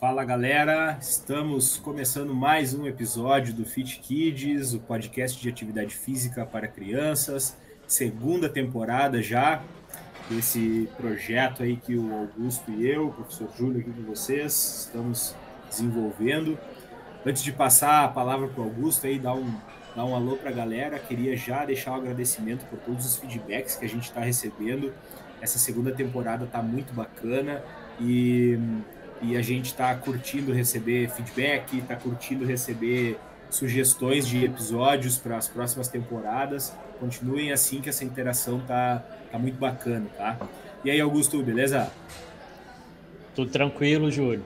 Fala galera, estamos começando mais um episódio do Fit Kids, o podcast de atividade física para crianças, segunda temporada já, esse projeto aí que o Augusto e eu, o professor Júlio aqui com vocês, estamos desenvolvendo. Antes de passar a palavra para o Augusto aí, dar um, dar um alô para a galera, queria já deixar o um agradecimento por todos os feedbacks que a gente está recebendo. Essa segunda temporada está muito bacana e e a gente está curtindo receber feedback, está curtindo receber sugestões de episódios para as próximas temporadas. Continuem assim que essa interação tá, tá muito bacana, tá? E aí, Augusto, beleza? Tudo tranquilo, Júlio.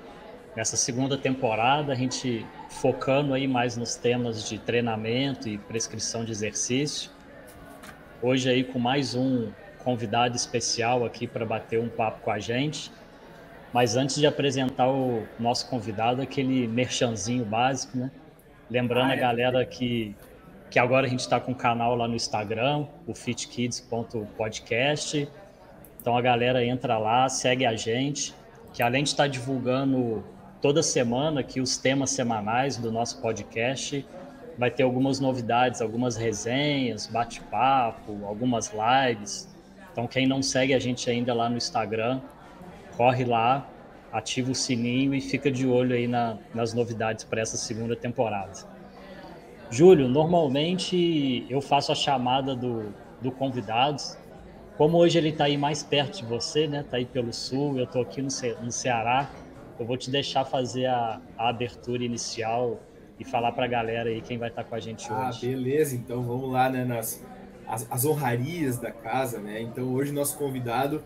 Nessa segunda temporada, a gente focando aí mais nos temas de treinamento e prescrição de exercício. Hoje aí com mais um convidado especial aqui para bater um papo com a gente. Mas antes de apresentar o nosso convidado, aquele merchanzinho básico, né? Lembrando ah, é. a galera que, que agora a gente está com o canal lá no Instagram, o fitkids.podcast. Então a galera entra lá, segue a gente, que além de estar tá divulgando toda semana aqui os temas semanais do nosso podcast, vai ter algumas novidades, algumas resenhas, bate-papo, algumas lives. Então quem não segue a gente ainda lá no Instagram, corre lá, ativa o sininho e fica de olho aí na, nas novidades para essa segunda temporada. Júlio, normalmente eu faço a chamada do, do convidado. Como hoje ele está aí mais perto de você, né? Está aí pelo sul, eu estou aqui no, Ce no Ceará. Eu vou te deixar fazer a, a abertura inicial e falar para a galera aí quem vai estar tá com a gente ah, hoje. Ah, beleza. Então vamos lá, né? Nas as, as honrarias da casa, né? Então hoje nosso convidado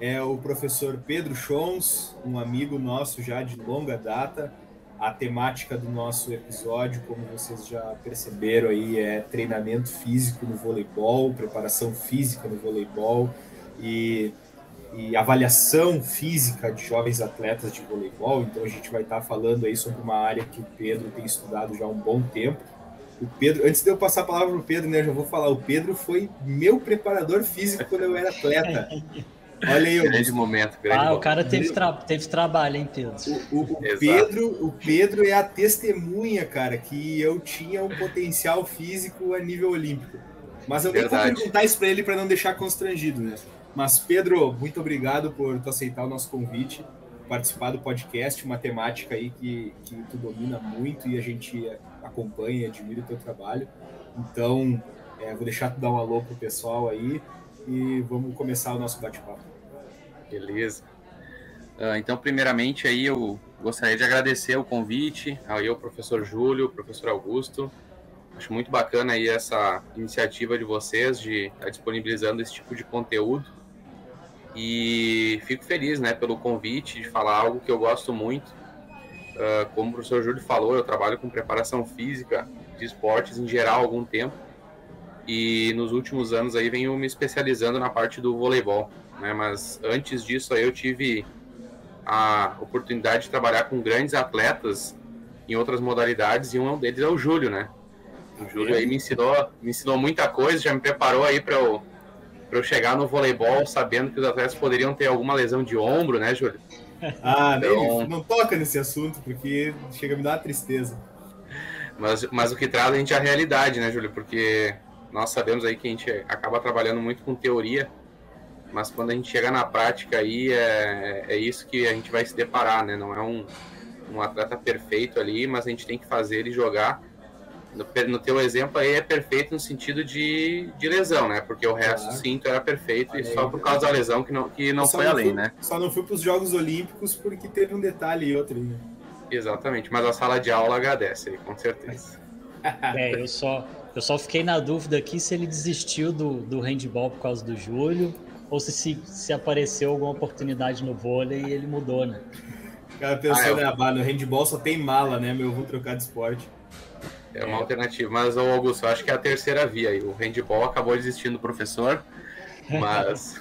é o professor Pedro Chons, um amigo nosso já de longa data. A temática do nosso episódio, como vocês já perceberam aí, é treinamento físico no voleibol, preparação física no voleibol e, e avaliação física de jovens atletas de voleibol. Então a gente vai estar falando aí sobre uma área que o Pedro tem estudado já há um bom tempo. O Pedro, antes de eu passar a palavra para o Pedro, né, eu já vou falar, o Pedro foi meu preparador físico quando eu era atleta. Olha aí, grande momento. Grande ah, momento. o cara teve, tra teve trabalho, hein, Pedro? O, o, o Pedro? o Pedro é a testemunha, cara, que eu tinha um potencial físico a nível olímpico. Mas eu Verdade. nem vou perguntar isso para ele para não deixar constrangido, né? Mas, Pedro, muito obrigado por tu aceitar o nosso convite, participar do podcast, uma temática aí que, que tu domina muito e a gente acompanha e admira o teu trabalho. Então, é, vou deixar tu dar um alô pro pessoal aí e vamos começar o nosso bate-papo. Beleza. Uh, então, primeiramente, aí eu gostaria de agradecer o convite ao eu, professor Júlio, professor Augusto. Acho muito bacana aí essa iniciativa de vocês de estar tá disponibilizando esse tipo de conteúdo. E fico feliz, né, pelo convite de falar algo que eu gosto muito. Uh, como o professor Júlio falou, eu trabalho com preparação física de esportes em geral há algum tempo. E nos últimos anos aí venho me especializando na parte do voleibol né? Mas antes disso aí eu tive a oportunidade de trabalhar com grandes atletas em outras modalidades e um deles é o Júlio, né? O Júlio aí me ensinou, me ensinou muita coisa, já me preparou aí para eu, eu chegar no voleibol sabendo que os atletas poderiam ter alguma lesão de ombro, né, Júlio? Ah, então... não toca nesse assunto, porque chega a me dar tristeza. Mas, mas o que traz a gente é a realidade, né, Júlio? Porque nós sabemos aí que a gente acaba trabalhando muito com teoria mas quando a gente chega na prática aí, é, é isso que a gente vai se deparar, né? Não é um, um atleta perfeito ali, mas a gente tem que fazer ele jogar. No, no teu exemplo aí é perfeito no sentido de, de lesão, né? Porque o resto claro. sim, era perfeito e só por causa da lesão que não, que não foi não além, fui, né? Só não fui para os Jogos Olímpicos porque teve um detalhe e outro. Né? Exatamente, mas a sala de aula agradece aí, com certeza. É, eu só, eu só fiquei na dúvida aqui se ele desistiu do, do handball por causa do Júlio ou se, se, se apareceu alguma oportunidade no vôlei e ele mudou, né? O cara pensou, ah, né, no handball só tem mala, né, meu, vou trocar de esporte. É uma é. alternativa, mas o Augusto, eu acho que é a terceira via aí. O handball acabou desistindo do professor, mas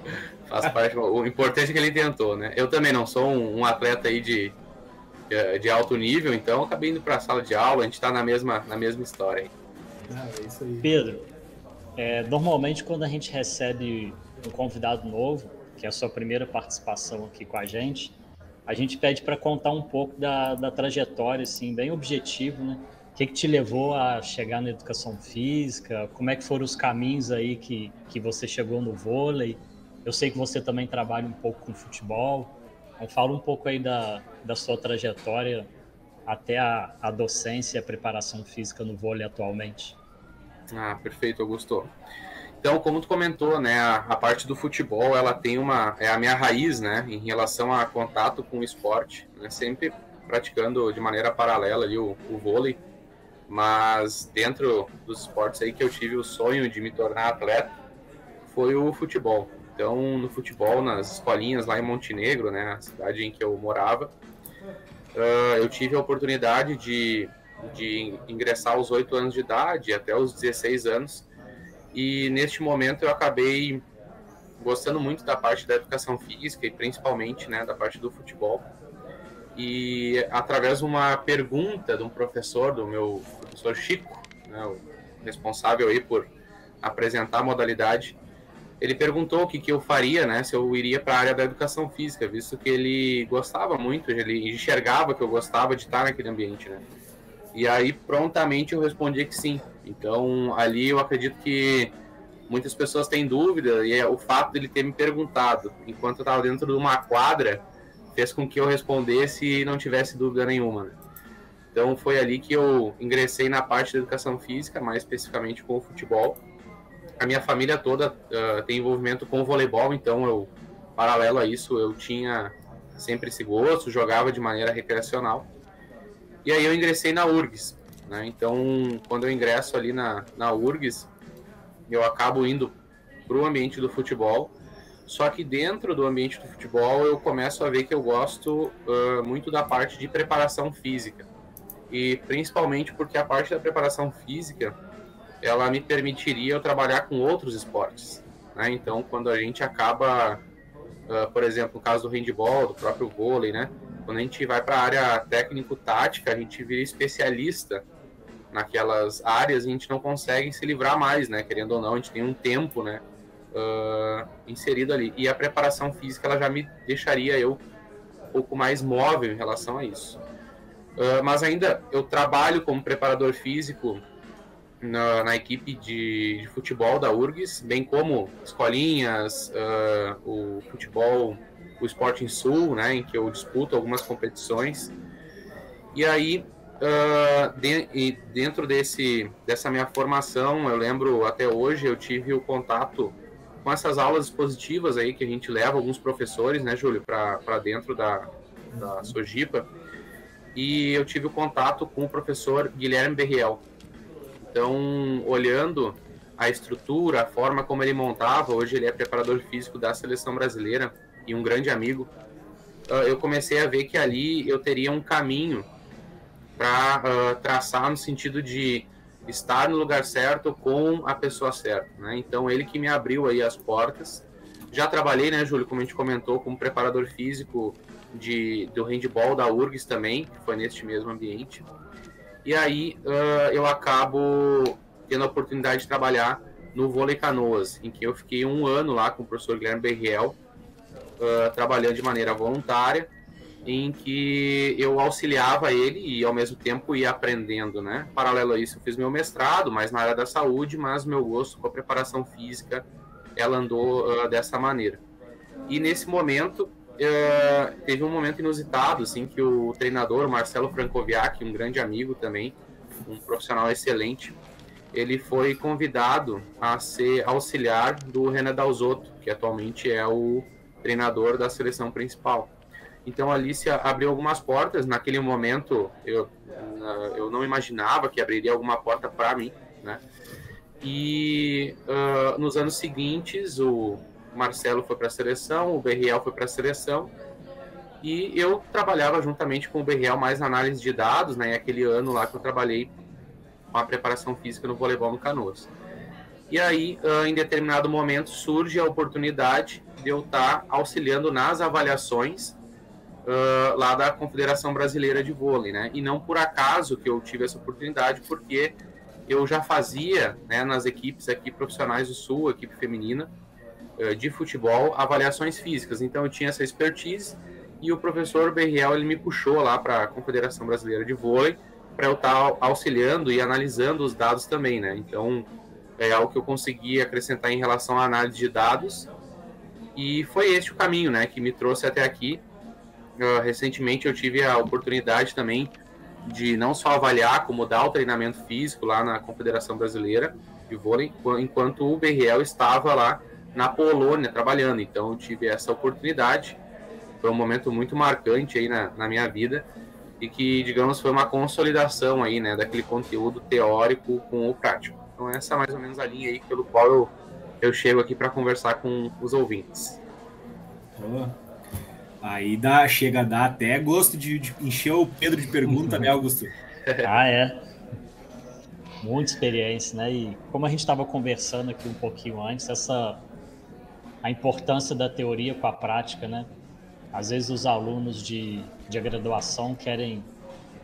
faz parte. O importante é que ele tentou, né? Eu também não sou um, um atleta aí de, de alto nível, então acabei indo para a sala de aula, a gente está na mesma, na mesma história aí. Ah, é isso aí. Pedro, é, normalmente quando a gente recebe um convidado novo, que é a sua primeira participação aqui com a gente, a gente pede para contar um pouco da, da trajetória, assim, bem objetivo, né? O que, que te levou a chegar na educação física? Como é que foram os caminhos aí que, que você chegou no vôlei? Eu sei que você também trabalha um pouco com futebol. Então, fala um pouco aí da, da sua trajetória até a, a docência e a preparação física no vôlei atualmente. Ah, perfeito, Augusto. Então, como tu comentou, né, a, a, parte do futebol, ela tem uma é a minha raiz, né, em relação a contato com o esporte, né, sempre praticando de maneira paralela ali o, o vôlei, mas dentro dos esportes aí que eu tive o sonho de me tornar atleta foi o futebol. Então, no futebol, nas escolinhas lá em Montenegro, né, a cidade em que eu morava, uh, eu tive a oportunidade de, de ingressar aos 8 anos de idade até os 16 anos e neste momento eu acabei gostando muito da parte da educação física e principalmente né, da parte do futebol. E através de uma pergunta de um professor, do meu professor Chico, né, o responsável aí por apresentar a modalidade, ele perguntou o que, que eu faria, né, se eu iria para a área da educação física, visto que ele gostava muito, ele enxergava que eu gostava de estar naquele ambiente, né. E aí prontamente eu respondi que sim. Então ali eu acredito que muitas pessoas têm dúvida e é o fato dele ter me perguntado enquanto eu estava dentro de uma quadra fez com que eu respondesse e não tivesse dúvida nenhuma. Né? Então foi ali que eu ingressei na parte da educação física, mais especificamente com o futebol. A minha família toda uh, tem envolvimento com o voleibol, então eu paralelo a isso eu tinha sempre esse gosto, jogava de maneira recreacional. E aí eu ingressei na URGS. Né? Então, quando eu ingresso ali na, na URGS, eu acabo indo para o ambiente do futebol. Só que dentro do ambiente do futebol eu começo a ver que eu gosto uh, muito da parte de preparação física. E principalmente porque a parte da preparação física ela me permitiria eu trabalhar com outros esportes. Né? Então, quando a gente acaba, uh, por exemplo, no caso do handball, do próprio vôlei, né? Quando a gente vai para a área técnico-tática, a gente vira especialista naquelas áreas a gente não consegue se livrar mais, né? Querendo ou não, a gente tem um tempo, né? Uh, inserido ali. E a preparação física, ela já me deixaria eu um pouco mais móvel em relação a isso. Uh, mas ainda eu trabalho como preparador físico na, na equipe de, de, futebol da URGS, bem como escolinhas, uh, o futebol o Sporting Sul, né, em que eu disputo algumas competições. E aí, uh, de, e dentro desse, dessa minha formação, eu lembro até hoje, eu tive o contato com essas aulas expositivas aí que a gente leva alguns professores, né, Júlio, para dentro da, da Sojipa. E eu tive o contato com o professor Guilherme Berriel. Então, olhando a estrutura, a forma como ele montava, hoje ele é preparador físico da seleção brasileira e um grande amigo, uh, eu comecei a ver que ali eu teria um caminho para uh, ah, traçar no sentido de estar no lugar certo com a pessoa certa, né? Então ele que me abriu aí as portas. Já trabalhei, né, Júlio, como a gente comentou, como preparador físico de do handball da URGS também, que foi neste mesmo ambiente. E aí uh, eu acabo tendo a oportunidade de trabalhar no vôlei canoas, em que eu fiquei um ano lá com o professor Guilherme Berriel, uh, trabalhando de maneira voluntária, em que eu auxiliava ele e ao mesmo tempo ia aprendendo, né? Paralelo a isso, eu fiz meu mestrado, mais na área da saúde, mas meu gosto com a preparação física, ela andou uh, dessa maneira. E nesse momento, uh, teve um momento inusitado, assim, que o treinador, Marcelo Francoviac, um grande amigo também, um profissional excelente, ele foi convidado a ser auxiliar do Renan Dalzotto, que atualmente é o treinador da seleção principal. Então a Alicia abriu algumas portas. Naquele momento eu, eu não imaginava que abriria alguma porta para mim, né? E uh, nos anos seguintes o Marcelo foi para a seleção, o Berriel foi para a seleção e eu trabalhava juntamente com o Berriel mais na análise de dados, né? Aquele ano lá que eu trabalhei com a preparação física no voleibol no Canoas. E aí, uh, em determinado momento, surge a oportunidade de eu estar auxiliando nas avaliações uh, lá da Confederação Brasileira de Vôlei, né? E não por acaso que eu tive essa oportunidade, porque eu já fazia, né, nas equipes aqui profissionais do Sul, equipe feminina uh, de futebol, avaliações físicas. Então eu tinha essa expertise e o professor Berriel ele me puxou lá para a Confederação Brasileira de Vôlei para eu estar tá auxiliando e analisando os dados também, né? Então é algo que eu consegui acrescentar em relação à análise de dados e foi este o caminho, né, que me trouxe até aqui. Recentemente eu tive a oportunidade também de não só avaliar como dar o treinamento físico lá na Confederação Brasileira de Vôlei, enquanto o Berriel estava lá na Polônia trabalhando. Então eu tive essa oportunidade. Foi um momento muito marcante aí na, na minha vida e que, digamos, foi uma consolidação aí, né, daquele conteúdo teórico com o prático. Então essa é mais ou menos a linha aí pelo qual eu, eu chego aqui para conversar com os ouvintes. Oh. Aí dá, chega a dar até gosto de, de encher o Pedro de pergunta, né, Augusto? ah, é. Muita experiência, né? E como a gente estava conversando aqui um pouquinho antes, essa a importância da teoria com a prática, né? Às vezes os alunos de, de graduação querem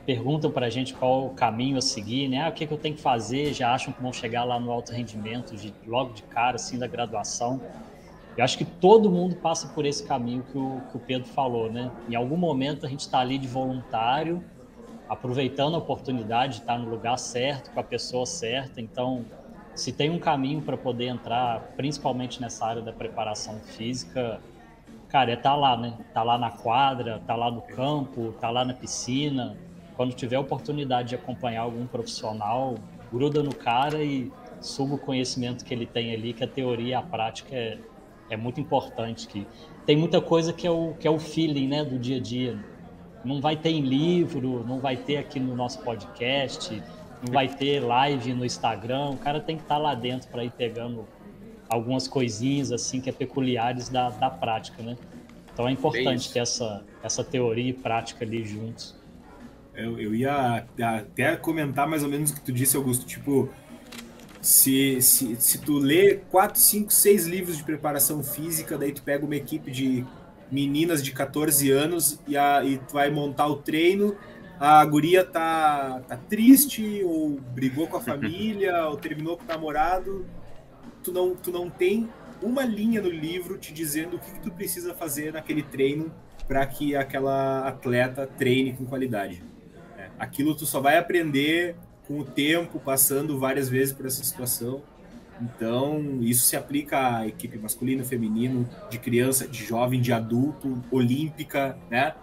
perguntam para a gente qual o caminho a seguir, né? Ah, o que, que eu tenho que fazer? Já acham que vão chegar lá no alto rendimento de, logo de cara, assim, da graduação. Eu acho que todo mundo passa por esse caminho que o, que o Pedro falou, né? Em algum momento a gente está ali de voluntário, aproveitando a oportunidade de estar no lugar certo, com a pessoa certa. Então, se tem um caminho para poder entrar, principalmente nessa área da preparação física, cara, é estar tá lá, né? Tá lá na quadra, tá lá no campo, tá lá na piscina. Quando tiver oportunidade de acompanhar algum profissional, gruda no cara e suga o conhecimento que ele tem ali, que a teoria e a prática é, é muito importante. Que tem muita coisa que é o, que é o feeling né, do dia a dia. Não vai ter em livro, não vai ter aqui no nosso podcast, não vai ter live no Instagram. O cara tem que estar lá dentro para ir pegando algumas coisinhas assim que é peculiares da, da prática, né? Então é importante ter essa, essa teoria e prática ali juntos. Eu, eu ia até comentar mais ou menos o que tu disse, Augusto, tipo, se, se, se tu lê 4, 5, 6 livros de preparação física, daí tu pega uma equipe de meninas de 14 anos e, a, e tu vai montar o treino, a guria tá, tá triste, ou brigou com a família, ou terminou com o namorado, tu não, tu não tem uma linha no livro te dizendo o que, que tu precisa fazer naquele treino para que aquela atleta treine com qualidade. É, aquilo tu só vai aprender com o tempo, passando várias vezes por essa situação. Então, isso se aplica à equipe masculino, feminino, de criança, de jovem, de adulto, olímpica, né?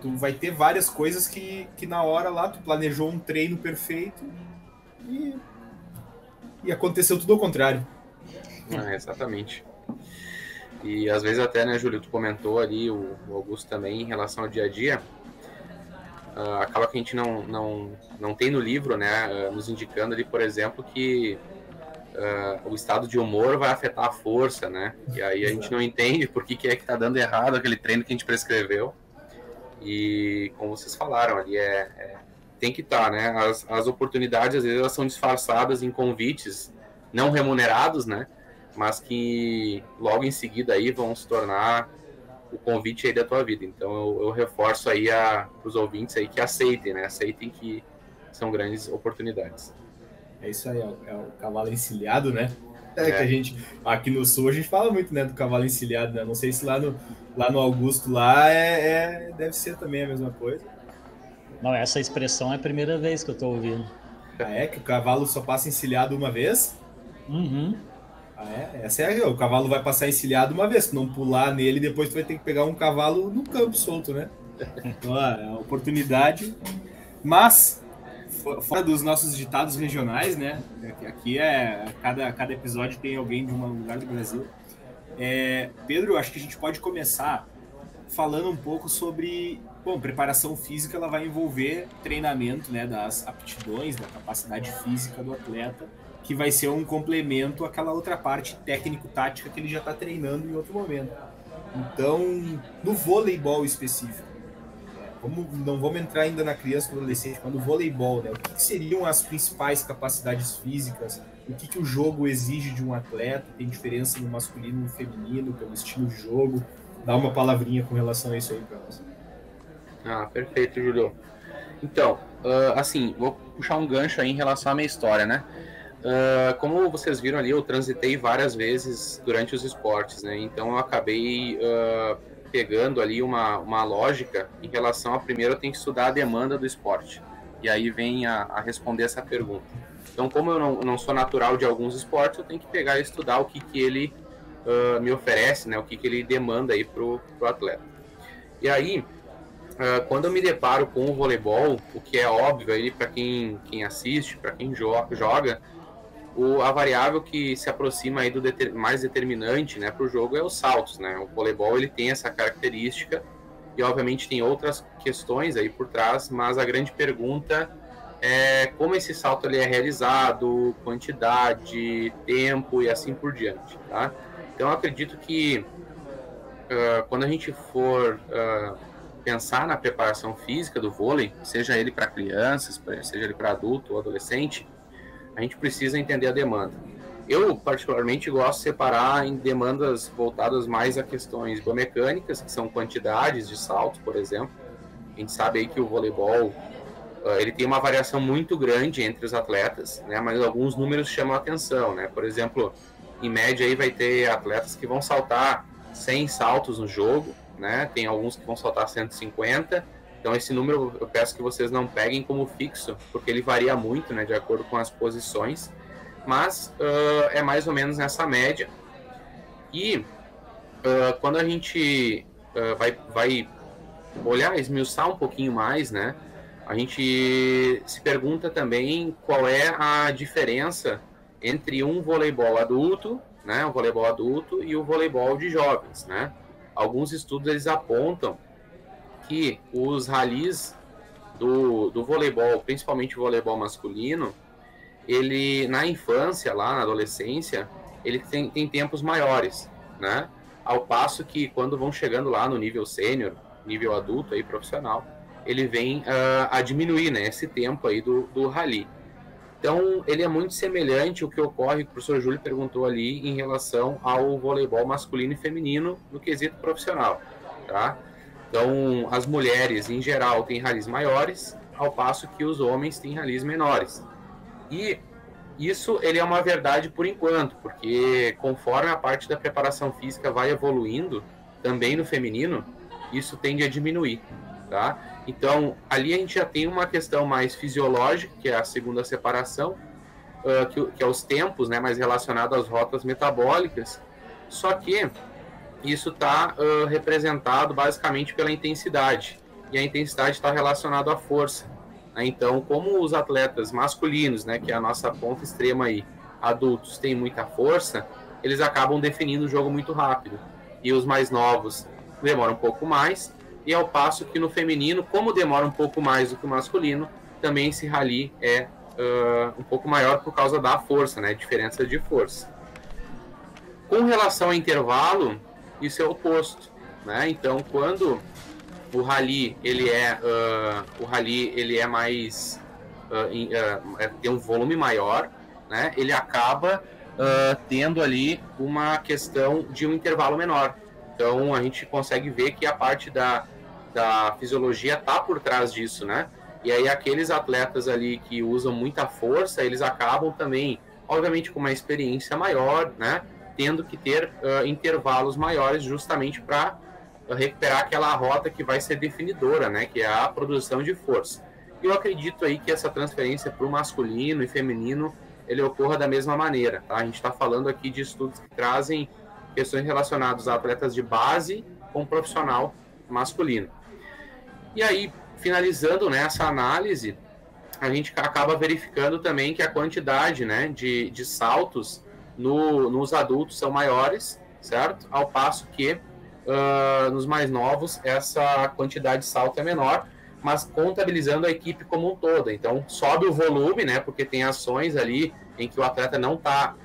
Tu vai ter várias coisas que, que na hora lá tu planejou um treino perfeito e, e aconteceu tudo ao contrário. Ah, exatamente. E às vezes até, né, Júlio, tu comentou ali, o Augusto também, em relação ao dia a dia, uh, acaba que a gente não, não, não tem no livro, né, uh, nos indicando ali, por exemplo, que uh, o estado de humor vai afetar a força, né, e aí a gente não entende por que, que é que tá dando errado aquele treino que a gente prescreveu, e como vocês falaram ali, é, é tem que estar, tá, né, as, as oportunidades às vezes elas são disfarçadas em convites não remunerados, né, mas que logo em seguida aí vão se tornar o convite aí da tua vida. Então eu, eu reforço aí para os ouvintes aí que aceitem, né? Aceitem que são grandes oportunidades. É isso aí, é o, é o cavalo encilhado, né? É, é, que a gente aqui no sul a gente fala muito, né, do cavalo encilhado, né? Não sei se lá no lá no Augusto lá é, é deve ser também a mesma coisa. Não, essa expressão é a primeira vez que eu tô ouvindo. Ah, é que o cavalo só passa encilhado uma vez? Uhum. Ah, é? Essa é a, o cavalo vai passar encilhado uma vez, se não pular nele, depois tu vai ter que pegar um cavalo no campo solto, né? Então, é uma oportunidade. Mas, fora dos nossos ditados regionais, né? Aqui é. Cada, cada episódio tem alguém de um lugar do Brasil. É, Pedro, acho que a gente pode começar falando um pouco sobre. Bom, preparação física ela vai envolver treinamento né, das aptidões, da capacidade física do atleta que vai ser um complemento àquela outra parte técnico-tática que ele já está treinando em outro momento. Então, no voleibol específico, vamos, não vamos entrar ainda na criança e adolescente, mas no voleibol, né, o que, que, seriam as principais capacidades físicas? O que, que o jogo exige de um atleta? Tem diferença no masculino e no feminino, pelo estilo de jogo? Dá uma palavrinha com relação a isso aí para nós. Ah, perfeito, Julio. Então, uh, assim, vou puxar um gancho aí em relação à minha história, né? Uh, como vocês viram ali, eu transitei várias vezes durante os esportes, né? Então eu acabei uh, pegando ali uma, uma lógica em relação a primeiro eu tenho que estudar a demanda do esporte. E aí vem a, a responder essa pergunta. Então, como eu não, não, sou natural de alguns esportes, eu tenho que pegar e estudar o que, que ele uh, me oferece, né? o que, que ele demanda aí para o atleta. E aí, quando eu me deparo com o voleibol, o que é óbvio aí para quem, quem assiste, para quem joga, joga o, a variável que se aproxima aí do deter, mais determinante né, para o jogo é os saltos. Né? O voleibol ele tem essa característica e obviamente tem outras questões aí por trás, mas a grande pergunta é como esse salto ele é realizado, quantidade, tempo e assim por diante. Tá? Então acredito que uh, quando a gente for uh, pensar na preparação física do vôlei, seja ele para crianças, seja ele para adulto ou adolescente, a gente precisa entender a demanda. Eu, particularmente, gosto de separar em demandas voltadas mais a questões biomecânicas, que são quantidades de saltos, por exemplo. A gente sabe aí que o voleibol ah, ele tem uma variação muito grande entre os atletas, né? Mas alguns números chamam a atenção, né? Por exemplo, em média aí vai ter atletas que vão saltar 100 saltos no jogo, né? Tem alguns que vão saltar 150 então esse número eu peço que vocês não peguem como fixo, porque ele varia muito, né, de acordo com as posições, mas uh, é mais ou menos nessa média. E uh, quando a gente uh, vai, vai olhar, esmiuçar um pouquinho mais, né, a gente se pergunta também qual é a diferença entre um voleibol adulto, né, o voleibol adulto e o voleibol de jovens, né. Alguns estudos eles apontam que os ralis do, do voleibol, principalmente o voleibol masculino, ele na infância, lá na adolescência, ele tem, tem tempos maiores, né? Ao passo que quando vão chegando lá no nível sênior, nível adulto aí profissional, ele vem uh, a diminuir, né? Esse tempo aí do, do rally. Então, ele é muito semelhante ao que ocorre, que o professor Júlio perguntou ali, em relação ao voleibol masculino e feminino no quesito profissional, tá? Então, as mulheres, em geral, têm ralis maiores, ao passo que os homens têm ralis menores. E isso ele é uma verdade por enquanto, porque conforme a parte da preparação física vai evoluindo, também no feminino, isso tende a diminuir, tá? Então, ali a gente já tem uma questão mais fisiológica, que é a segunda separação, uh, que, que, é os tempos, né, mais relacionado às rotas metabólicas. Só que isso está uh, representado basicamente pela intensidade. E a intensidade está relacionada à força. Né? Então, como os atletas masculinos, né, que é a nossa ponta extrema aí, adultos, têm muita força, eles acabam definindo o jogo muito rápido. E os mais novos demoram um pouco mais. E ao passo que no feminino, como demora um pouco mais do que o masculino, também esse rally é uh, um pouco maior por causa da força, né? Diferença de força. Com relação ao intervalo, isso é o oposto, né? Então, quando o rally ele é uh, o rally ele é mais uh, uh, tem um volume maior, né? Ele acaba tendo ali uma questão de um intervalo menor. Então, a gente consegue ver que a parte da, da fisiologia tá por trás disso, né? E aí aqueles atletas ali que usam muita força, eles acabam também, obviamente, com uma experiência maior, né? Tendo que ter uh, intervalos maiores justamente para recuperar aquela rota que vai ser definidora, né, que é a produção de força. Eu acredito aí que essa transferência para o masculino e feminino ele ocorra da mesma maneira. Tá? A gente está falando aqui de estudos que trazem questões relacionadas a atletas de base com profissional masculino. E aí, finalizando né, análise, a gente acaba verificando também que a quantidade né, de, de saltos no, nos adultos são maiores, certo? Ao passo que uh, nos mais novos essa quantidade de salto é menor, mas contabilizando a equipe como um todo. Então sobe o volume, né? Porque tem ações ali em que o atleta não está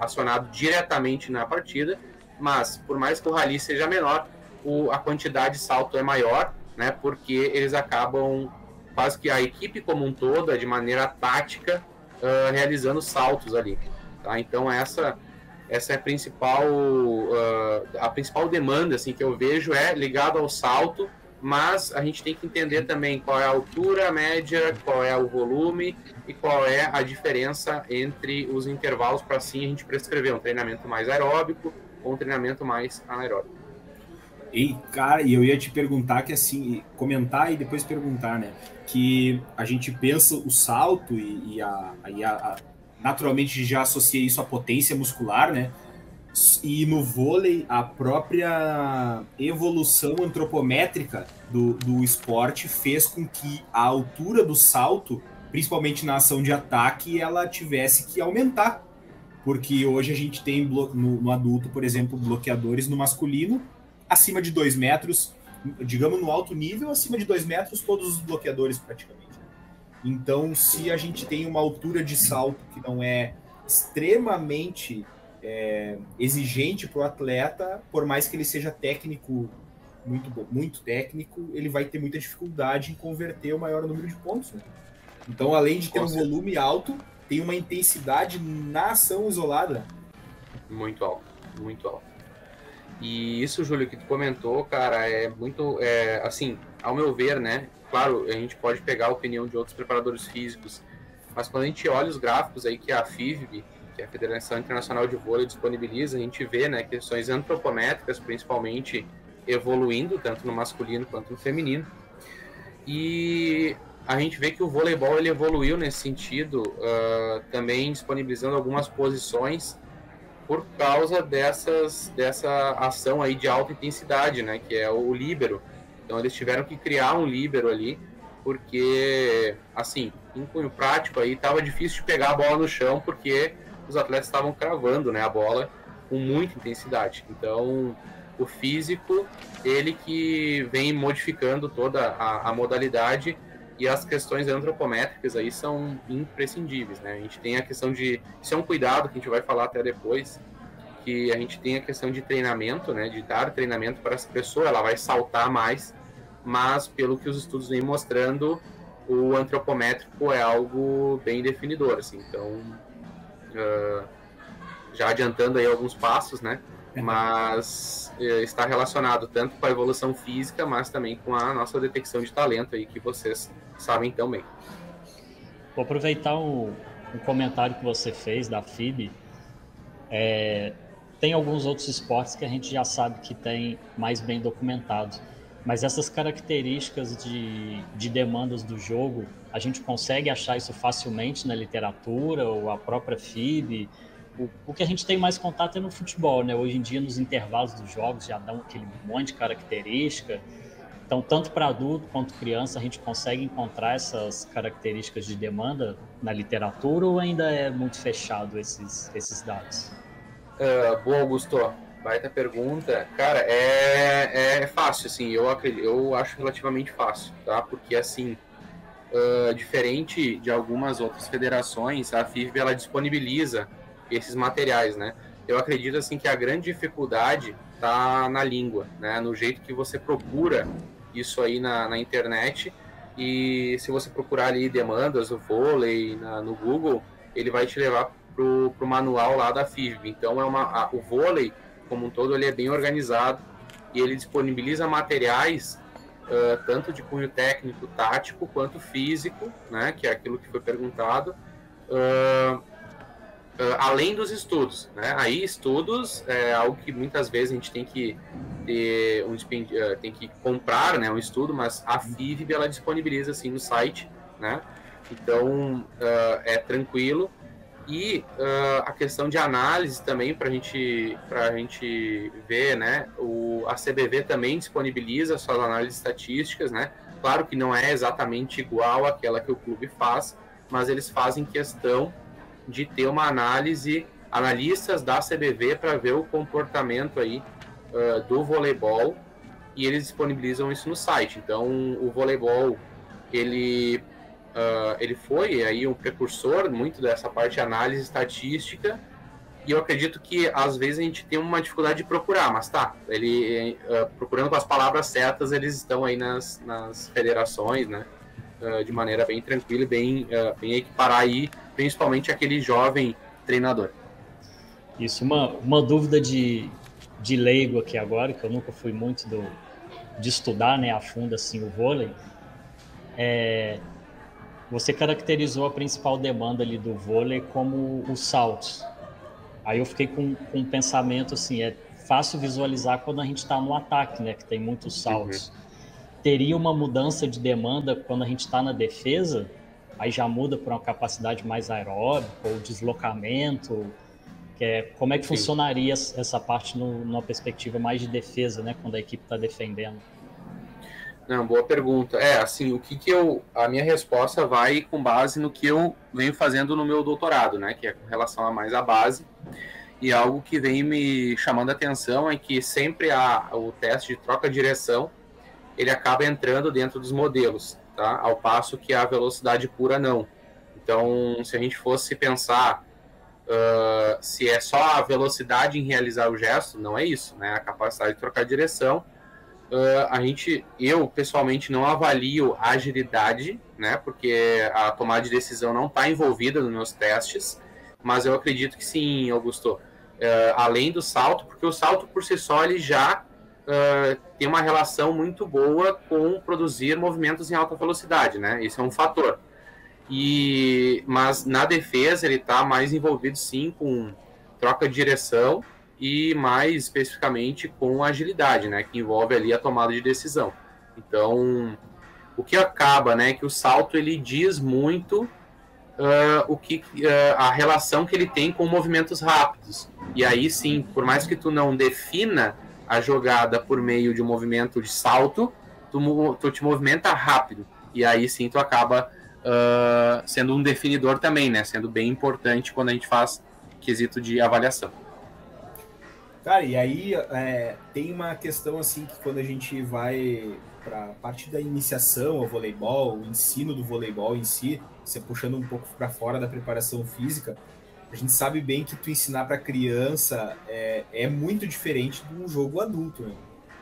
acionado diretamente na partida, mas por mais que o rally seja menor, o, a quantidade de salto é maior, né? Porque eles acabam quase que a equipe como um todo, de maneira tática, uh, realizando saltos ali. Tá? Então essa essa é a principal uh, a principal demanda assim que eu vejo é ligado ao salto, mas a gente tem que entender também qual é a altura média, qual é o volume e qual é a diferença entre os intervalos para assim a gente prescrever um treinamento mais aeróbico ou um treinamento mais anaeróbico. E, cara, e eu ia te perguntar que assim, comentar e depois perguntar, né? Que a gente pensa o salto e, e a, a, a, naturalmente já associa isso à potência muscular, né? E no vôlei, a própria evolução antropométrica do, do esporte fez com que a altura do salto, principalmente na ação de ataque, ela tivesse que aumentar. Porque hoje a gente tem no, no adulto, por exemplo, bloqueadores no masculino acima de 2 metros, digamos no alto nível, acima de 2 metros, todos os bloqueadores praticamente. Então, se a gente tem uma altura de salto que não é extremamente é, exigente para o atleta, por mais que ele seja técnico, muito muito técnico, ele vai ter muita dificuldade em converter o maior número de pontos. Né? Então, além de ter um volume alto, tem uma intensidade na ação isolada. Muito alto, muito alto. E isso, Júlio, que tu comentou, cara, é muito, é, assim, ao meu ver, né? Claro, a gente pode pegar a opinião de outros preparadores físicos, mas quando a gente olha os gráficos aí que a FIVB, que é a Federação Internacional de Vôlei, disponibiliza, a gente vê, né, questões antropométricas, principalmente, evoluindo, tanto no masculino quanto no feminino. E a gente vê que o voleibol ele evoluiu nesse sentido, uh, também disponibilizando algumas posições por causa dessas, dessa ação aí de alta intensidade, né, que é o líbero. Então eles tiveram que criar um líbero ali, porque, assim, em cunho prático aí, estava difícil de pegar a bola no chão, porque os atletas estavam cravando né, a bola com muita intensidade. Então, o físico, ele que vem modificando toda a, a modalidade e as questões antropométricas aí são imprescindíveis, né? A gente tem a questão de isso é um cuidado que a gente vai falar até depois, que a gente tem a questão de treinamento, né? De dar treinamento para essa pessoa, ela vai saltar mais, mas pelo que os estudos vêm mostrando, o antropométrico é algo bem definidor, assim. Então, uh, já adiantando aí alguns passos, né? Uhum. Mas uh, está relacionado tanto com a evolução física, mas também com a nossa detecção de talento aí que vocês sabem tão bem. Vou aproveitar um, um comentário que você fez da FIB. É, tem alguns outros esportes que a gente já sabe que tem mais bem documentado, mas essas características de, de demandas do jogo, a gente consegue achar isso facilmente na literatura ou a própria FIB. O, o que a gente tem mais contato é no futebol, né? Hoje em dia, nos intervalos dos jogos, já dão aquele monte de característica. Então, tanto para adulto quanto criança, a gente consegue encontrar essas características de demanda na literatura ou ainda é muito fechado esses, esses dados? Uh, boa, Augusto. Baita pergunta. Cara, é, é fácil, assim, eu, acredito, eu acho relativamente fácil, tá? Porque, assim, uh, diferente de algumas outras federações, a FIV, ela disponibiliza esses materiais, né? Eu acredito, assim, que a grande dificuldade tá na língua, né? No jeito que você procura isso aí na, na internet. E se você procurar ali demandas do vôlei na, no Google, ele vai te levar pro, pro manual lá da FIV. Então é uma, a, o vôlei como um todo ele é bem organizado e ele disponibiliza materiais uh, tanto de cunho técnico, tático quanto físico, né? Que é aquilo que foi perguntado. Uh, Uh, além dos estudos, né? Aí estudos é algo que muitas vezes a gente tem que ter um tem que comprar, né, um estudo, mas a FIV ela disponibiliza assim no site, né? Então é tranquilo e a questão de análise também para gente a gente ver, né? O a CBV também disponibiliza suas análises estatísticas, né? Claro que não é exatamente igual àquela que o clube faz, mas eles fazem questão de ter uma análise, analistas da CBV para ver o comportamento aí uh, do voleibol e eles disponibilizam isso no site. Então, o voleibol ele uh, ele foi aí um precursor muito dessa parte de análise estatística e eu acredito que às vezes a gente tem uma dificuldade de procurar, mas tá, ele uh, procurando com as palavras certas eles estão aí nas, nas federações, né? Uh, de maneira bem tranquila e bem, uh, bem equiparar aí principalmente aquele jovem treinador. Isso, uma, uma dúvida de, de leigo aqui agora, que eu nunca fui muito do, de estudar né, a fundo assim, o vôlei. É, você caracterizou a principal demanda ali do vôlei como os saltos. Aí eu fiquei com, com um pensamento assim, é fácil visualizar quando a gente está no ataque, né? Que tem muitos saltos. Uhum. Teria uma mudança de demanda quando a gente está na defesa? Aí já muda para uma capacidade mais aeróbica ou deslocamento? Que é, como é que Sim. funcionaria essa parte no, numa perspectiva mais de defesa, né? Quando a equipe está defendendo? Não, boa pergunta. É, assim, o que que eu... A minha resposta vai com base no que eu venho fazendo no meu doutorado, né? Que é com relação a mais à base. E algo que vem me chamando a atenção é que sempre há o teste de troca de direção, ele acaba entrando dentro dos modelos, tá? Ao passo que a velocidade pura não. Então, se a gente fosse pensar uh, se é só a velocidade em realizar o gesto, não é isso, né? A capacidade de trocar direção uh, a gente, eu pessoalmente não avalio a agilidade, né? Porque a tomada de decisão não está envolvida nos meus testes, mas eu acredito que sim, Augusto. Uh, além do salto, porque o salto por si só ele já uh, tem uma relação muito boa com produzir movimentos em alta velocidade, né? Isso é um fator. E, mas na defesa ele está mais envolvido sim com troca de direção e mais especificamente com agilidade, né, que envolve ali a tomada de decisão. Então, o que acaba, né, que o salto ele diz muito uh, o que uh, a relação que ele tem com movimentos rápidos. E aí sim, por mais que tu não defina a jogada por meio de um movimento de salto, tu, tu te movimenta rápido. E aí sim tu acaba uh, sendo um definidor também, né, sendo bem importante quando a gente faz quesito de avaliação. Cara, e aí é, tem uma questão assim que quando a gente vai para a parte da iniciação ao voleibol, o ensino do voleibol em si, você puxando um pouco para fora da preparação física, a gente sabe bem que tu ensinar para criança é, é, muito diferente de um jogo adulto. Né?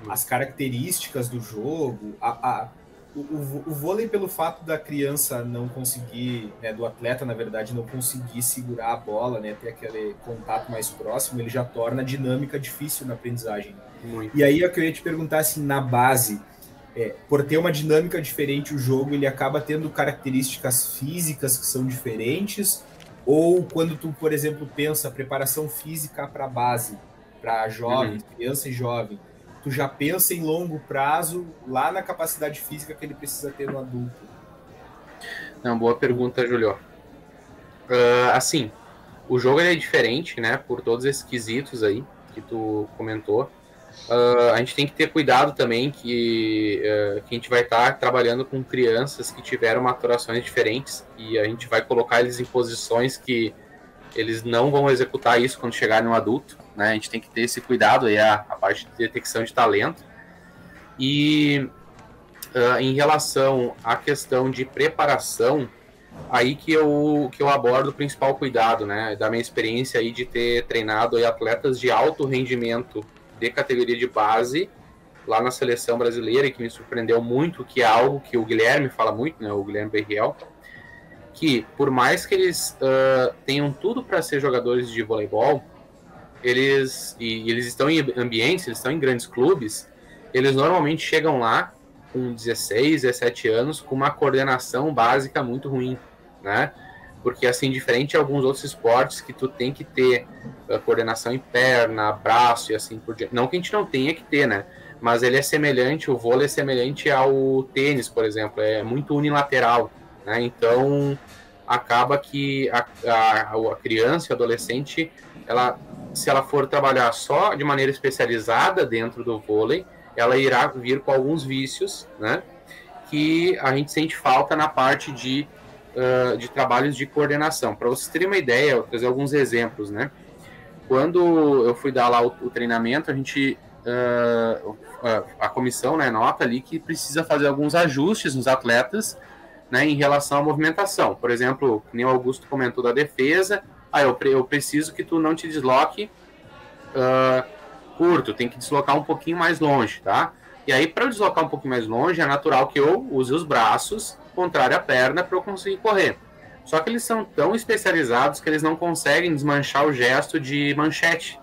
As características do jogo, a, a, o, o, o, vôlei, pelo fato da criança não conseguir, né, do atleta, na verdade, não conseguir segurar a bola, né, ter aquele contato mais próximo, ele já torna a dinâmica difícil na aprendizagem. Muito. E aí eu queria te perguntar, assim, na base, é, por ter uma dinâmica diferente o jogo, ele acaba tendo características físicas que são diferentes? Ou quando tu, por exemplo, pensa preparação física para base, para jovem, uhum. criança e jovem, tu já pensa em longo prazo lá na capacidade física que ele precisa ter no adulto? Não, boa pergunta, Julio. Uh, assim, o jogo é diferente, né? Por todos esses quesitos aí que tu comentou. Uh, a gente tem que ter cuidado também que, uh, que a gente vai estar tá trabalhando com crianças que tiveram maturações diferentes e a gente vai colocar eles em posições que eles não vão executar isso quando chegarem no adulto né? A gente tem que ter esse cuidado aí, a, a parte de detecção de talento. E uh, em relação à questão de preparação, aí que eu, que eu abordo o principal cuidado, né? Da minha experiência aí de ter treinado aí atletas de alto rendimento de categoria de base lá na seleção brasileira que me surpreendeu muito, que é algo que o Guilherme fala muito, né? O Guilherme Berriel, que por mais que eles uh, tenham tudo para ser jogadores de voleibol, eles e eles estão em ambientes, eles estão em grandes clubes, eles normalmente chegam lá com 16, 17 anos com uma coordenação básica muito ruim, né? Porque assim, diferente de alguns outros esportes que tu tem que ter uh, coordenação em perna, braço e assim por diante. Não que a gente não tenha que ter, né? Mas ele é semelhante, o vôlei é semelhante ao tênis, por exemplo, é muito unilateral, né? Então acaba que a, a, a criança, o adolescente, ela se ela for trabalhar só de maneira especializada dentro do vôlei, ela irá vir com alguns vícios, né? Que a gente sente falta na parte de, uh, de trabalhos de coordenação. Para vocês terem uma ideia, eu vou trazer alguns exemplos, né? Quando eu fui dar lá o, o treinamento, a gente uh, a comissão né, nota ali que precisa fazer alguns ajustes nos atletas né, em relação à movimentação. Por exemplo, nem o Augusto comentou da defesa, ah, eu, eu preciso que tu não te desloque uh, curto, tem que deslocar um pouquinho mais longe, tá? E aí, para eu deslocar um pouquinho mais longe, é natural que eu use os braços, contrário à perna, para eu conseguir correr. Só que eles são tão especializados que eles não conseguem desmanchar o gesto de manchete.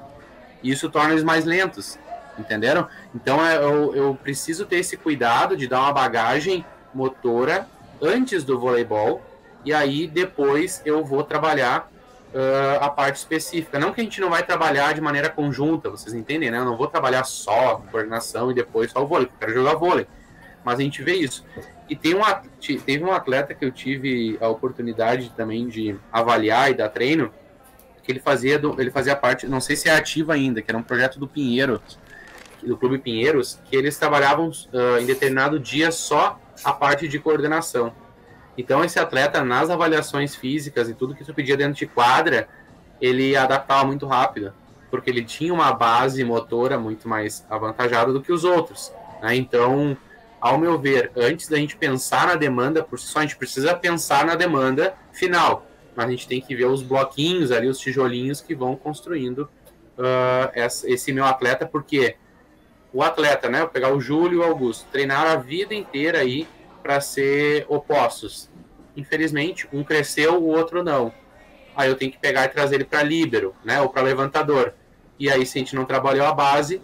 Isso torna eles mais lentos, entenderam? Então é, eu, eu preciso ter esse cuidado de dar uma bagagem motora antes do voleibol, e aí depois eu vou trabalhar uh, a parte específica. Não que a gente não vai trabalhar de maneira conjunta, vocês entendem, né? Eu não vou trabalhar só coordenação e depois só o vôlei, eu quero jogar vôlei. Mas a gente vê isso. E tem um, teve um atleta que eu tive a oportunidade também de avaliar e dar treino, que ele fazia, do, ele fazia parte, não sei se é ativo ainda, que era um projeto do Pinheiro, do Clube Pinheiros, que eles trabalhavam uh, em determinado dia só a parte de coordenação. Então, esse atleta, nas avaliações físicas e tudo que tu pedia dentro de quadra, ele adaptava muito rápido, porque ele tinha uma base motora muito mais avantajada do que os outros. Né? Então, ao meu ver, antes da gente pensar na demanda por si só, a gente precisa pensar na demanda final. Mas a gente tem que ver os bloquinhos ali, os tijolinhos que vão construindo uh, esse meu atleta, porque o atleta, né? Pegar o Júlio e o Augusto, treinaram a vida inteira aí para ser opostos. Infelizmente, um cresceu, o outro não. Aí eu tenho que pegar e trazer ele para líbero, né, ou para levantador. E aí, se a gente não trabalhou a base,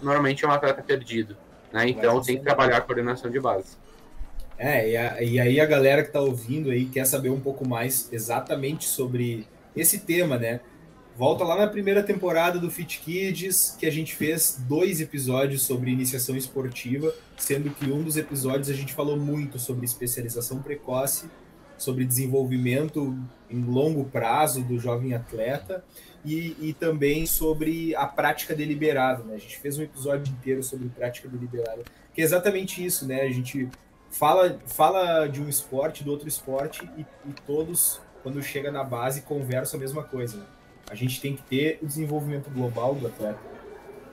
normalmente é um atleta perdido. Né? Então, tem que trabalhar a coordenação de base. É, e, a, e aí a galera que está ouvindo aí quer saber um pouco mais exatamente sobre esse tema, né? Volta lá na primeira temporada do Fit Kids, que a gente fez dois episódios sobre iniciação esportiva, sendo que um dos episódios a gente falou muito sobre especialização precoce, sobre desenvolvimento em longo prazo do jovem atleta e, e também sobre a prática deliberada. Né? A gente fez um episódio inteiro sobre prática deliberada, que é exatamente isso, né? A gente fala, fala de um esporte, do outro esporte, e, e todos, quando chega na base, conversam a mesma coisa. Né? A gente tem que ter o desenvolvimento global do atleta.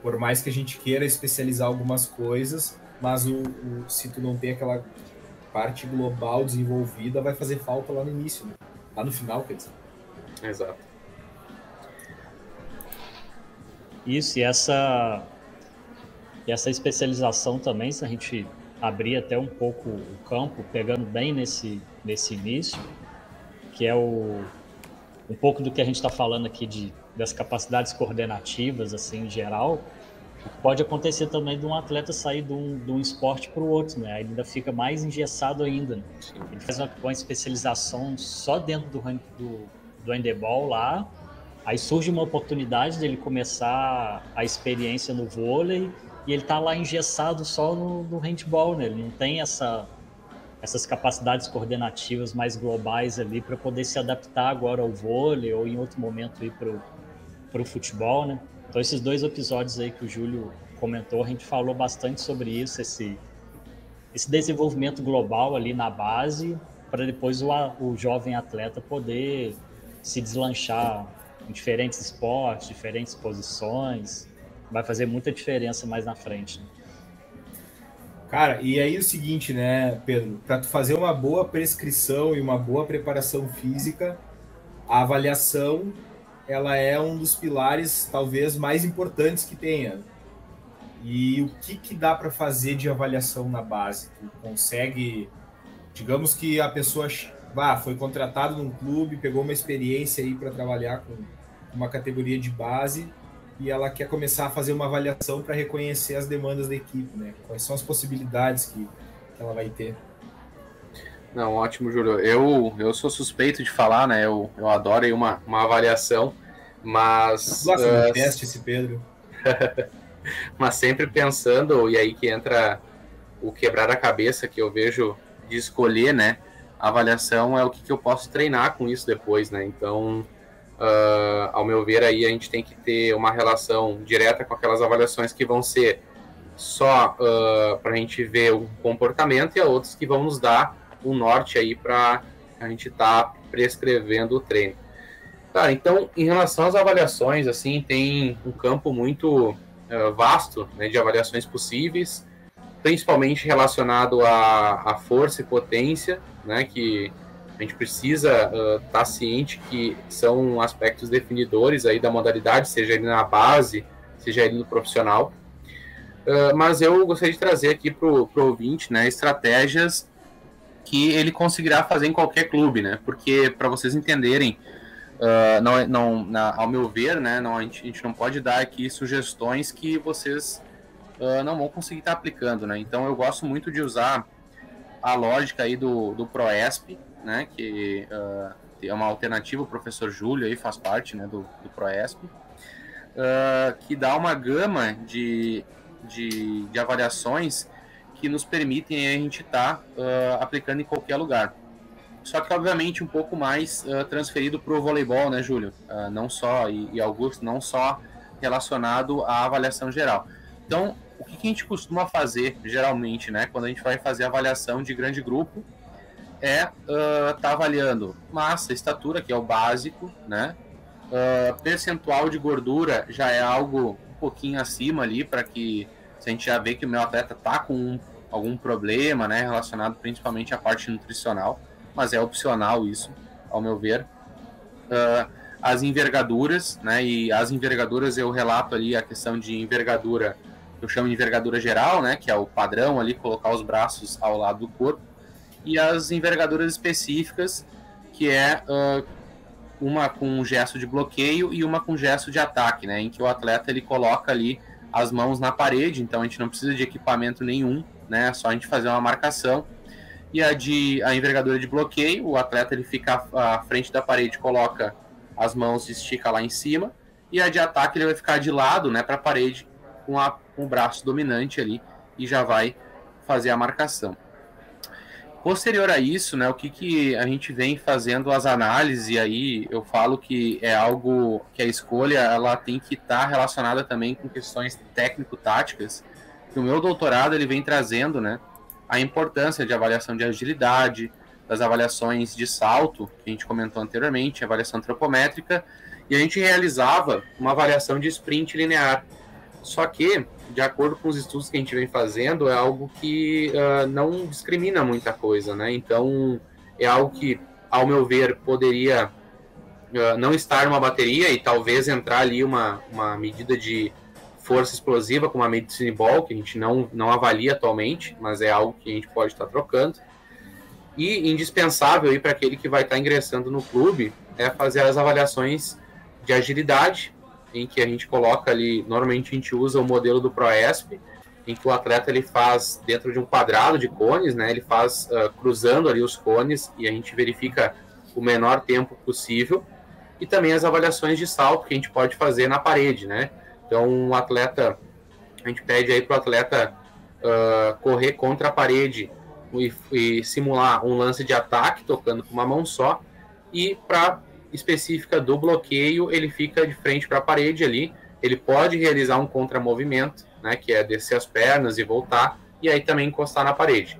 Por mais que a gente queira especializar algumas coisas, mas o, o se tu não tem aquela parte global desenvolvida, vai fazer falta lá no início, né? lá no final, quer dizer. Exato. Isso, e essa, e essa especialização também, se a gente abrir até um pouco o campo, pegando bem nesse, nesse início, que é o, um pouco do que a gente está falando aqui de, das capacidades coordenativas, assim, em geral, pode acontecer também de um atleta sair de um, de um esporte para o outro, né? Aí ainda fica mais engessado ainda. Né? Ele faz uma, uma, especialização só dentro do, do, do handebol lá, aí surge uma oportunidade dele começar a experiência no vôlei e ele tá lá engessado só no, no handball, né? Ele não tem essa essas capacidades coordenativas mais globais ali para poder se adaptar agora ao vôlei ou em outro momento ir para o futebol, né? Então esses dois episódios aí que o Júlio comentou, a gente falou bastante sobre isso, esse, esse desenvolvimento global ali na base, para depois o, o jovem atleta poder se deslanchar em diferentes esportes, diferentes posições, vai fazer muita diferença mais na frente. Né? Cara, e aí o seguinte, né, Pedro? Para tu fazer uma boa prescrição e uma boa preparação física, a avaliação ela é um dos pilares talvez mais importantes que tenha. E o que, que dá para fazer de avaliação na base? Tu consegue, digamos que a pessoa ah, foi contratado num clube, pegou uma experiência aí para trabalhar com uma categoria de base e ela quer começar a fazer uma avaliação para reconhecer as demandas da equipe, né? Quais são as possibilidades que, que ela vai ter? Não, ótimo, Júlio. Eu, eu sou suspeito de falar, né? Eu, eu adoro aí uma, uma avaliação, mas. Gosta uh, de teste esse Pedro. mas sempre pensando, e aí que entra o quebrar a cabeça que eu vejo de escolher, né? A avaliação é o que, que eu posso treinar com isso depois, né? Então, Uh, ao meu ver, aí a gente tem que ter uma relação direta com aquelas avaliações que vão ser só uh, ah, para a gente ver o comportamento e a outras que vão nos dar o um norte aí para a gente estar tá prescrevendo o treino. Tá, então, em relação às avaliações, assim, tem um campo muito uh, vasto né, de avaliações possíveis, principalmente relacionado à força e potência, né, que a gente precisa estar uh, tá ciente que são aspectos definidores aí da modalidade, seja ele na base, seja ele no profissional. Uh, mas eu gostaria de trazer aqui para o ouvinte né, estratégias que ele conseguirá fazer em qualquer clube, né? Porque para vocês entenderem, uh, não, não, na, ao meu ver, né, não, a, gente, a gente não pode dar aqui sugestões que vocês uh, não vão conseguir estar tá aplicando, né? Então eu gosto muito de usar a lógica aí do, do ProESP, né, que uh, é uma alternativa, o professor Júlio aí faz parte né, do, do ProESP, uh, que dá uma gama de, de, de, avaliações que nos permitem a gente estar tá, uh, aplicando em qualquer lugar. Só que, obviamente, um pouco mais transferido para o voleibol, né, Júlio? não só, e, e Augusto, não só relacionado à avaliação geral. Então, o que a gente costuma fazer, geralmente, né, quando a gente vai fazer avaliação de grande grupo, é uh, tá avaliando massa, estatura, que é o básico, né? Uh, percentual de gordura já é algo um pouquinho acima ali, para que se a gente já vê que o meu atleta tá com algum problema, né, relacionado principalmente à parte nutricional, mas é opcional isso, ao meu ver. Uh, as envergaduras, né, e as envergaduras eu relato ali a questão de envergadura, eu chamo de envergadura geral, né, que é o padrão ali, colocar os braços ao lado do corpo, e as envergaduras específicas, que é uh, uma com um gesto de bloqueio e uma com gesto de ataque, né, em que o atleta ele coloca ali as mãos na parede, então a gente não precisa de equipamento nenhum, né, é só a gente fazer uma marcação. E a de a envergadura de bloqueio, o atleta ele fica à frente da parede, coloca as mãos e estica lá em cima, e a de ataque ele vai ficar de lado, né, para a parede com, a, com o braço dominante ali e já vai fazer a marcação. Posterior a isso, né, o que, que a gente vem fazendo as análises, e aí eu falo que é algo que a escolha ela tem que estar tá relacionada também com questões técnico-táticas, que o meu doutorado ele vem trazendo né, a importância de avaliação de agilidade, das avaliações de salto, que a gente comentou anteriormente, avaliação antropométrica, e a gente realizava uma avaliação de sprint linear. Só que de acordo com os estudos que a gente vem fazendo, é algo que uh, não discrimina muita coisa, né? Então, é algo que, ao meu ver, poderia uh, não estar numa bateria e talvez entrar ali uma, uma medida de força explosiva como a medicine ball, que a gente não, não avalia atualmente, mas é algo que a gente pode estar trocando. E indispensável para aquele que vai estar ingressando no clube é fazer as avaliações de agilidade, em que a gente coloca ali, normalmente a gente usa o modelo do ProESP, em que o atleta ele faz dentro de um quadrado de cones, né? Ele faz uh, cruzando ali os cones e a gente verifica o menor tempo possível e também as avaliações de salto que a gente pode fazer na parede, né? Então, um atleta, a gente pede aí para o atleta uh, correr contra a parede e, e, simular um lance de ataque tocando com uma mão só e para específica do bloqueio, ele fica de frente para a parede ali. Ele pode realizar um contramovimento, né, que é descer as pernas e voltar, e aí também encostar na parede.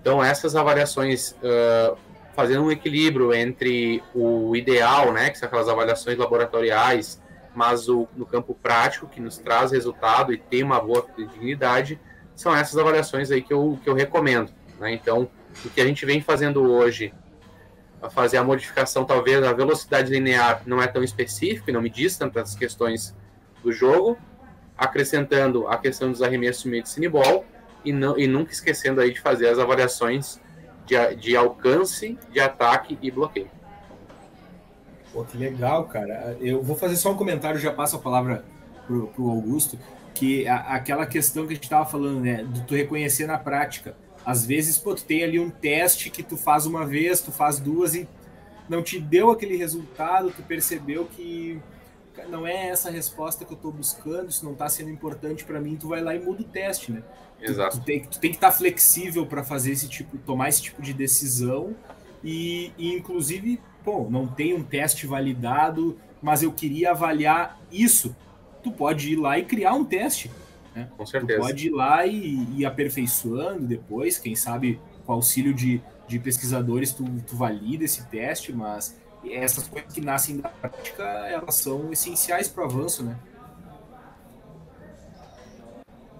Então, essas avaliações, uh, fazendo um equilíbrio entre o ideal, né, que são aquelas avaliações laboratoriais, mas o, no campo prático, que nos traz resultado e tem uma boa dignidade, são essas avaliações aí que eu, que eu recomendo. Né? Então, o que a gente vem fazendo hoje a fazer a modificação, talvez a velocidade linear não é tão específica, não me diz tantas questões do jogo, acrescentando a questão dos arremessos de medicine ball e, não, e nunca esquecendo aí de fazer as avaliações de, de alcance, de ataque e bloqueio. Pô, que legal, cara. Eu vou fazer só um comentário, já passo a palavra pro, pro Augusto, que a, aquela questão que a gente estava falando, né, de tu reconhecer na prática às vezes, pô, tu tem ali um teste que tu faz uma vez, tu faz duas e não te deu aquele resultado, tu percebeu que não é essa resposta que eu estou buscando, isso não está sendo importante para mim, tu vai lá e muda o teste, né? Exato. Tu, tu, tem, tu tem que estar tá flexível para fazer esse tipo, tomar esse tipo de decisão e, e, inclusive, pô, não tem um teste validado, mas eu queria avaliar isso. Tu pode ir lá e criar um teste. Né? Com certeza. Tu pode ir lá e ir aperfeiçoando depois, quem sabe com auxílio de, de pesquisadores tu, tu valida esse teste, mas essas coisas que nascem da prática, elas são essenciais para o avanço, né?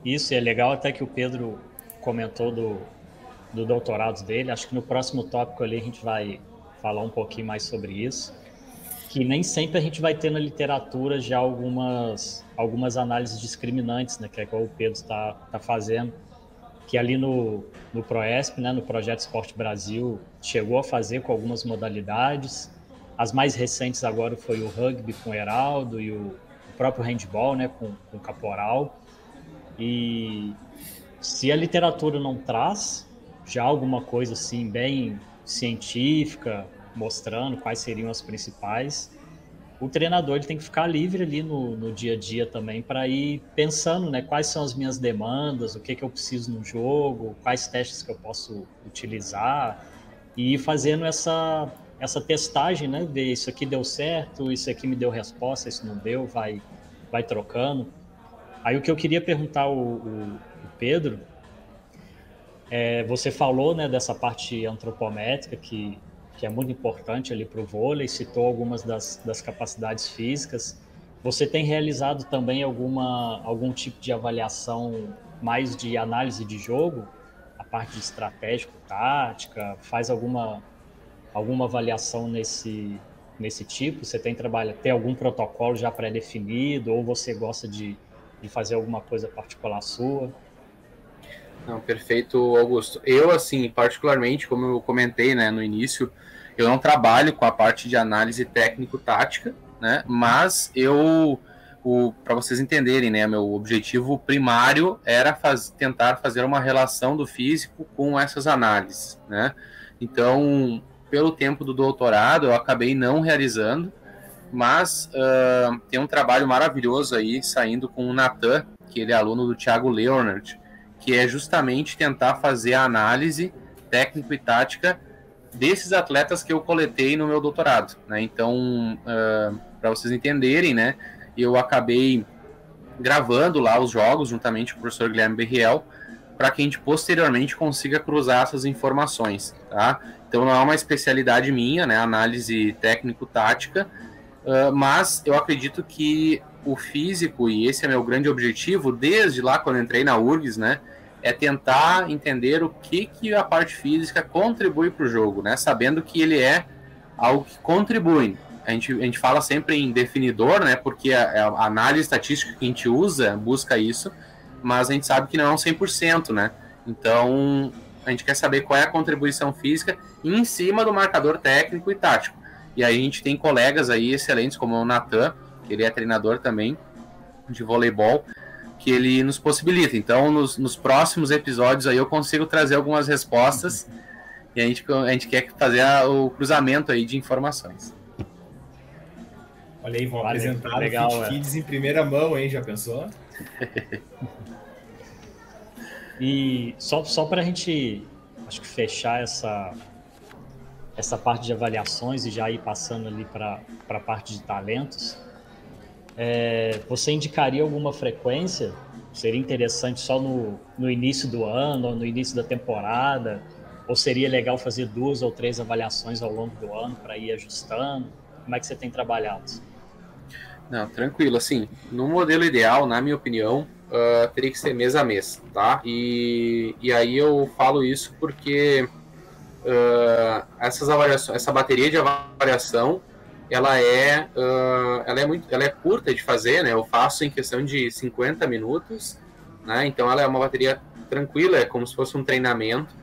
Isso, é legal até que o Pedro comentou do, do doutorado dele. Acho que no próximo tópico ali a gente vai falar um pouquinho mais sobre isso que nem sempre a gente vai ter na literatura já algumas, algumas análises discriminantes, né, que é o o Pedro está tá fazendo, que ali no, no ProESP, né, no Projeto Esporte Brasil, chegou a fazer com algumas modalidades. As mais recentes agora foi o rugby com o Heraldo e o, o próprio handball né, com, com o Caporal. E se a literatura não traz já alguma coisa assim bem científica, mostrando quais seriam as principais. O treinador ele tem que ficar livre ali no, no dia a dia também para ir pensando, né? Quais são as minhas demandas, o que, que eu preciso no jogo, quais testes que eu posso utilizar e ir fazendo essa essa testagem, né? Ver isso aqui deu certo, isso aqui me deu resposta, isso não deu, vai vai trocando. Aí o que eu queria perguntar ao, Pedro, é, você falou né, dessa parte antropométrica que, que é muito importante ali para o vôlei, citou algumas das, das capacidades físicas. Você tem realizado também alguma, algum tipo de avaliação mais de análise de jogo? A parte de estratégico, tática, faz alguma, alguma avaliação nesse, nesse tipo? Você tem trabalho, tem algum protocolo já pré-definido ou você gosta de, de fazer alguma coisa particular sua? Não, perfeito, Augusto. Eu, assim, particularmente, como eu comentei né, no início, eu não trabalho com a parte de análise técnico-tática, né? Mas eu, para vocês entenderem, né, meu objetivo primário era faz, tentar fazer uma relação do físico com essas análises, né? Então, pelo tempo do doutorado, eu acabei não realizando, mas uh, tem um trabalho maravilhoso aí saindo com o Natan, que ele é aluno do Thiago Leonard, que é justamente tentar fazer a análise técnico e tática desses atletas que eu coletei no meu doutorado. Né? Então, uh, ah, para vocês entenderem, né, eu acabei gravando lá os jogos juntamente com o professor Guilherme Berriel para que a gente posteriormente consiga cruzar essas informações, tá? Então não é uma especialidade minha, né, análise técnico-tática, uh, mas eu acredito que o físico, e esse é meu grande objetivo, desde lá quando entrei na URGS, né, é tentar entender o que, que a parte física contribui para o jogo, né? Sabendo que ele é algo que contribui. A gente, a gente fala sempre em definidor, né? Porque a, a análise estatística que a gente usa busca isso, mas a gente sabe que não é um 100%, né? Então, a gente quer saber qual é a contribuição física em cima do marcador técnico e tático. E aí a gente tem colegas aí excelentes, como o Natan, que ele é treinador também de voleibol, que ele nos possibilita. Então, nos, nos próximos episódios aí eu consigo trazer algumas respostas e a gente, a gente quer fazer a, o cruzamento aí de informações. Olha aí, vão vale, apresentar legal, o Fit Kids em primeira mão, hein? Já pensou? e só, só para a gente, acho que fechar essa, essa parte de avaliações e já ir passando ali para a parte de talentos, é, você indicaria alguma frequência? Seria interessante só no, no início do ano, ou no início da temporada? Ou seria legal fazer duas ou três avaliações ao longo do ano para ir ajustando? Como é que você tem trabalhado? Não, tranquilo. Assim, no modelo ideal, na minha opinião, uh, teria que ser mês a mês, tá? E, e aí eu falo isso porque uh, essas avaliações, essa bateria de avaliação ela é, uh, ela é muito, ela é curta de fazer, né? Eu faço em questão de 50 minutos, né? Então ela é uma bateria tranquila, é como se fosse um treinamento.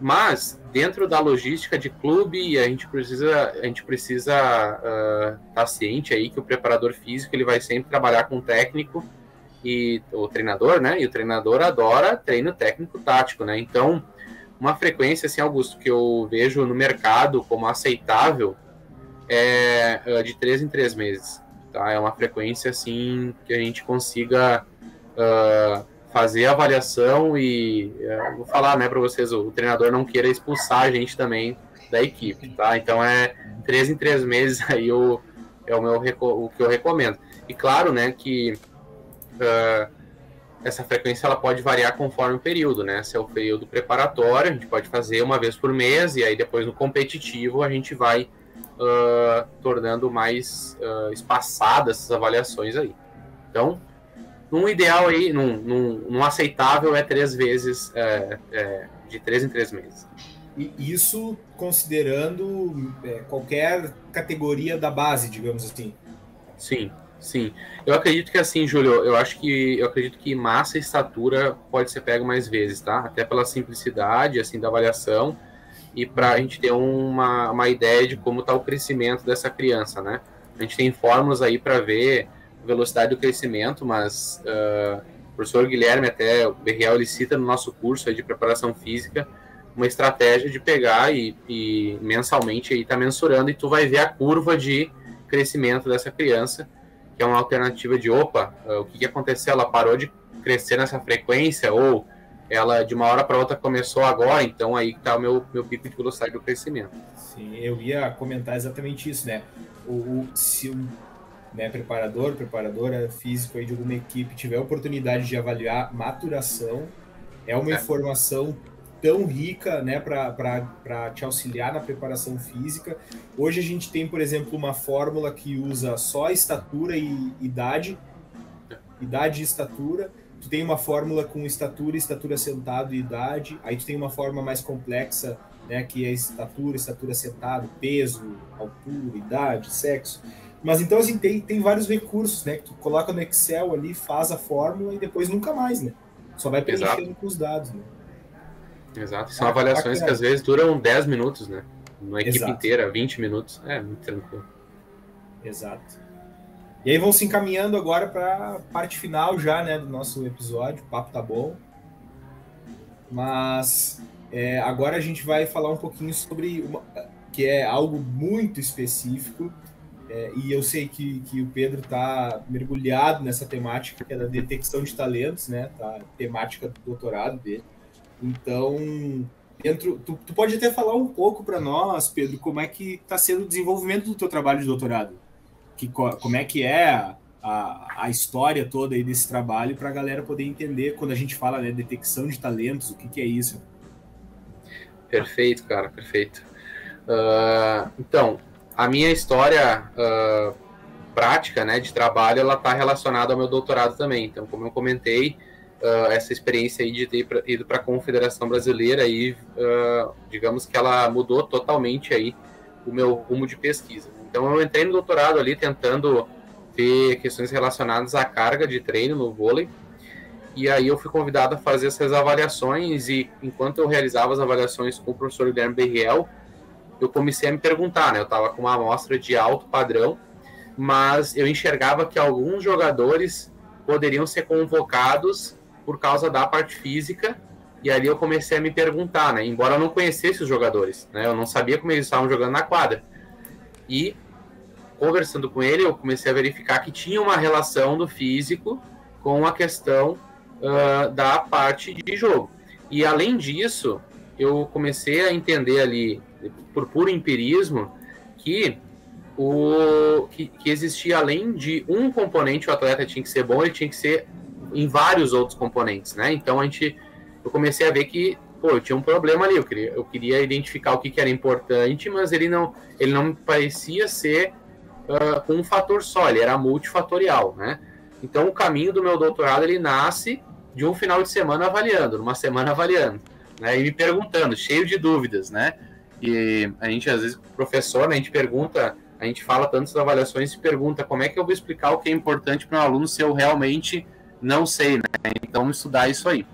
Mas dentro da logística de clube, a gente precisa, a gente precisa uh, estar ciente aí que o preparador físico ele vai sempre trabalhar com o técnico e o treinador, né? E o treinador adora treino técnico tático, né? Então uma frequência assim, Augusto, que eu vejo no mercado como aceitável é, é de três em três meses. Tá? É uma frequência assim que a gente consiga uh, fazer a avaliação e uh, vou falar né, para vocês, o, o, treinador não queira expulsar a gente também da equipe. Tá? Então é três em três meses aí o, é o, meu, o que eu recomendo. E claro né, que uh, essa frequência ela pode variar conforme o período, né? Se é o período preparatório, a gente pode fazer uma vez por mês, e aí depois no competitivo a gente vai uh, tornando mais uh, espaçadas essas avaliações aí. Então, num ideal aí, num, num, num aceitável é três vezes, é, é, de três em três meses. E isso considerando é, qualquer categoria da base, digamos assim. Sim, sim. Eu acredito que assim, Júlio, eu acho que eu acredito que massa e estatura pode ser pego mais vezes, tá? Até pela simplicidade assim da avaliação e para a gente ter uma, uma ideia de como está o crescimento dessa criança, né? A gente tem fórmulas aí para ver a velocidade do crescimento, mas uh, o professor Guilherme, até o Berriel, ele cita no nosso curso de preparação física uma estratégia de pegar e, e mensalmente aí tá mensurando e tu vai ver a curva de crescimento dessa criança, que é uma alternativa de opa, uh, o que, que aconteceu? Ela parou de crescer nessa frequência ou ela de uma hora para outra começou agora, então aí está o meu, meu pico de velocidade do crescimento. Sim, eu ia comentar exatamente isso, né? O, o se um né, preparador, preparadora físico aí de alguma equipe tiver a oportunidade de avaliar maturação, é uma é. informação tão rica né, para te auxiliar na preparação física. Hoje a gente tem, por exemplo, uma fórmula que usa só estatura e idade, idade e estatura, tu tem uma fórmula com estatura, estatura sentado e idade, aí tu tem uma forma mais complexa, né, que é estatura, estatura sentado, peso, altura, idade, sexo. Mas então assim tem, tem vários recursos, né, que tu coloca no Excel ali, faz a fórmula e depois nunca mais, né? Só vai preenchendo Exato. com os dados, né? Exato. São ah, avaliações bacana. que às vezes duram 10 minutos, né? Uma equipe Exato. inteira, 20 minutos. É, muito tranquilo. Exato. E aí vão se encaminhando agora para parte final já, né, do nosso episódio. O papo tá bom. Mas é, agora a gente vai falar um pouquinho sobre uma, que é algo muito específico. É, e eu sei que, que o Pedro está mergulhado nessa temática que é da detecção de talentos, né? Tá, temática do doutorado dele. Então, dentro, tu, tu pode até falar um pouco para nós, Pedro, como é que está sendo o desenvolvimento do teu trabalho de doutorado? Que, como é que é a, a, história toda aí desse trabalho para a galera poder entender quando a gente fala né, detecção de talentos, o que, que é isso. Perfeito, cara, perfeito. Uh, então, a minha história uh, prática, né, de trabalho, ela está relacionada ao meu doutorado também. Então, como eu comentei, uh, essa experiência aí de ter ido para a Confederação Brasileira, aí, digamos que ela mudou totalmente aí o meu rumo de pesquisa. Então eu entrei no doutorado ali tentando ver questões relacionadas à carga de treino no vôlei. E aí eu fui convidado a fazer essas avaliações e enquanto eu realizava as avaliações com o professor Guilherme Berriel, eu comecei a me perguntar, né? Eu estava com uma amostra de alto padrão, mas eu enxergava que alguns jogadores poderiam ser convocados por causa da parte física e ali eu comecei a me perguntar, né? Embora eu não conhecesse os jogadores, né? Eu não sabia como eles estavam jogando na quadra. E conversando com ele, eu comecei a verificar que tinha uma relação do físico com a questão uh, da parte de jogo. E além disso, eu comecei a entender ali, por puro empirismo, que o que, que, existia além de um componente o atleta tinha que ser bom, ele tinha que ser em vários outros componentes, né? Então a gente eu comecei a ver que pô, eu tinha um problema ali, eu queria, eu queria identificar o que, que era importante, mas ele não ele não parecia ser uh, com um fator só, ele era multifatorial, né? Então o caminho do meu doutorado ele nasce de um final de semana avaliando, numa semana avaliando, né? E me perguntando, cheio de dúvidas, né? E a gente às vezes professor, né, a gente pergunta, a gente fala tantas avaliações e pergunta como é que eu vou explicar o que é importante para um aluno se eu realmente não sei, né? Então estudar isso aí.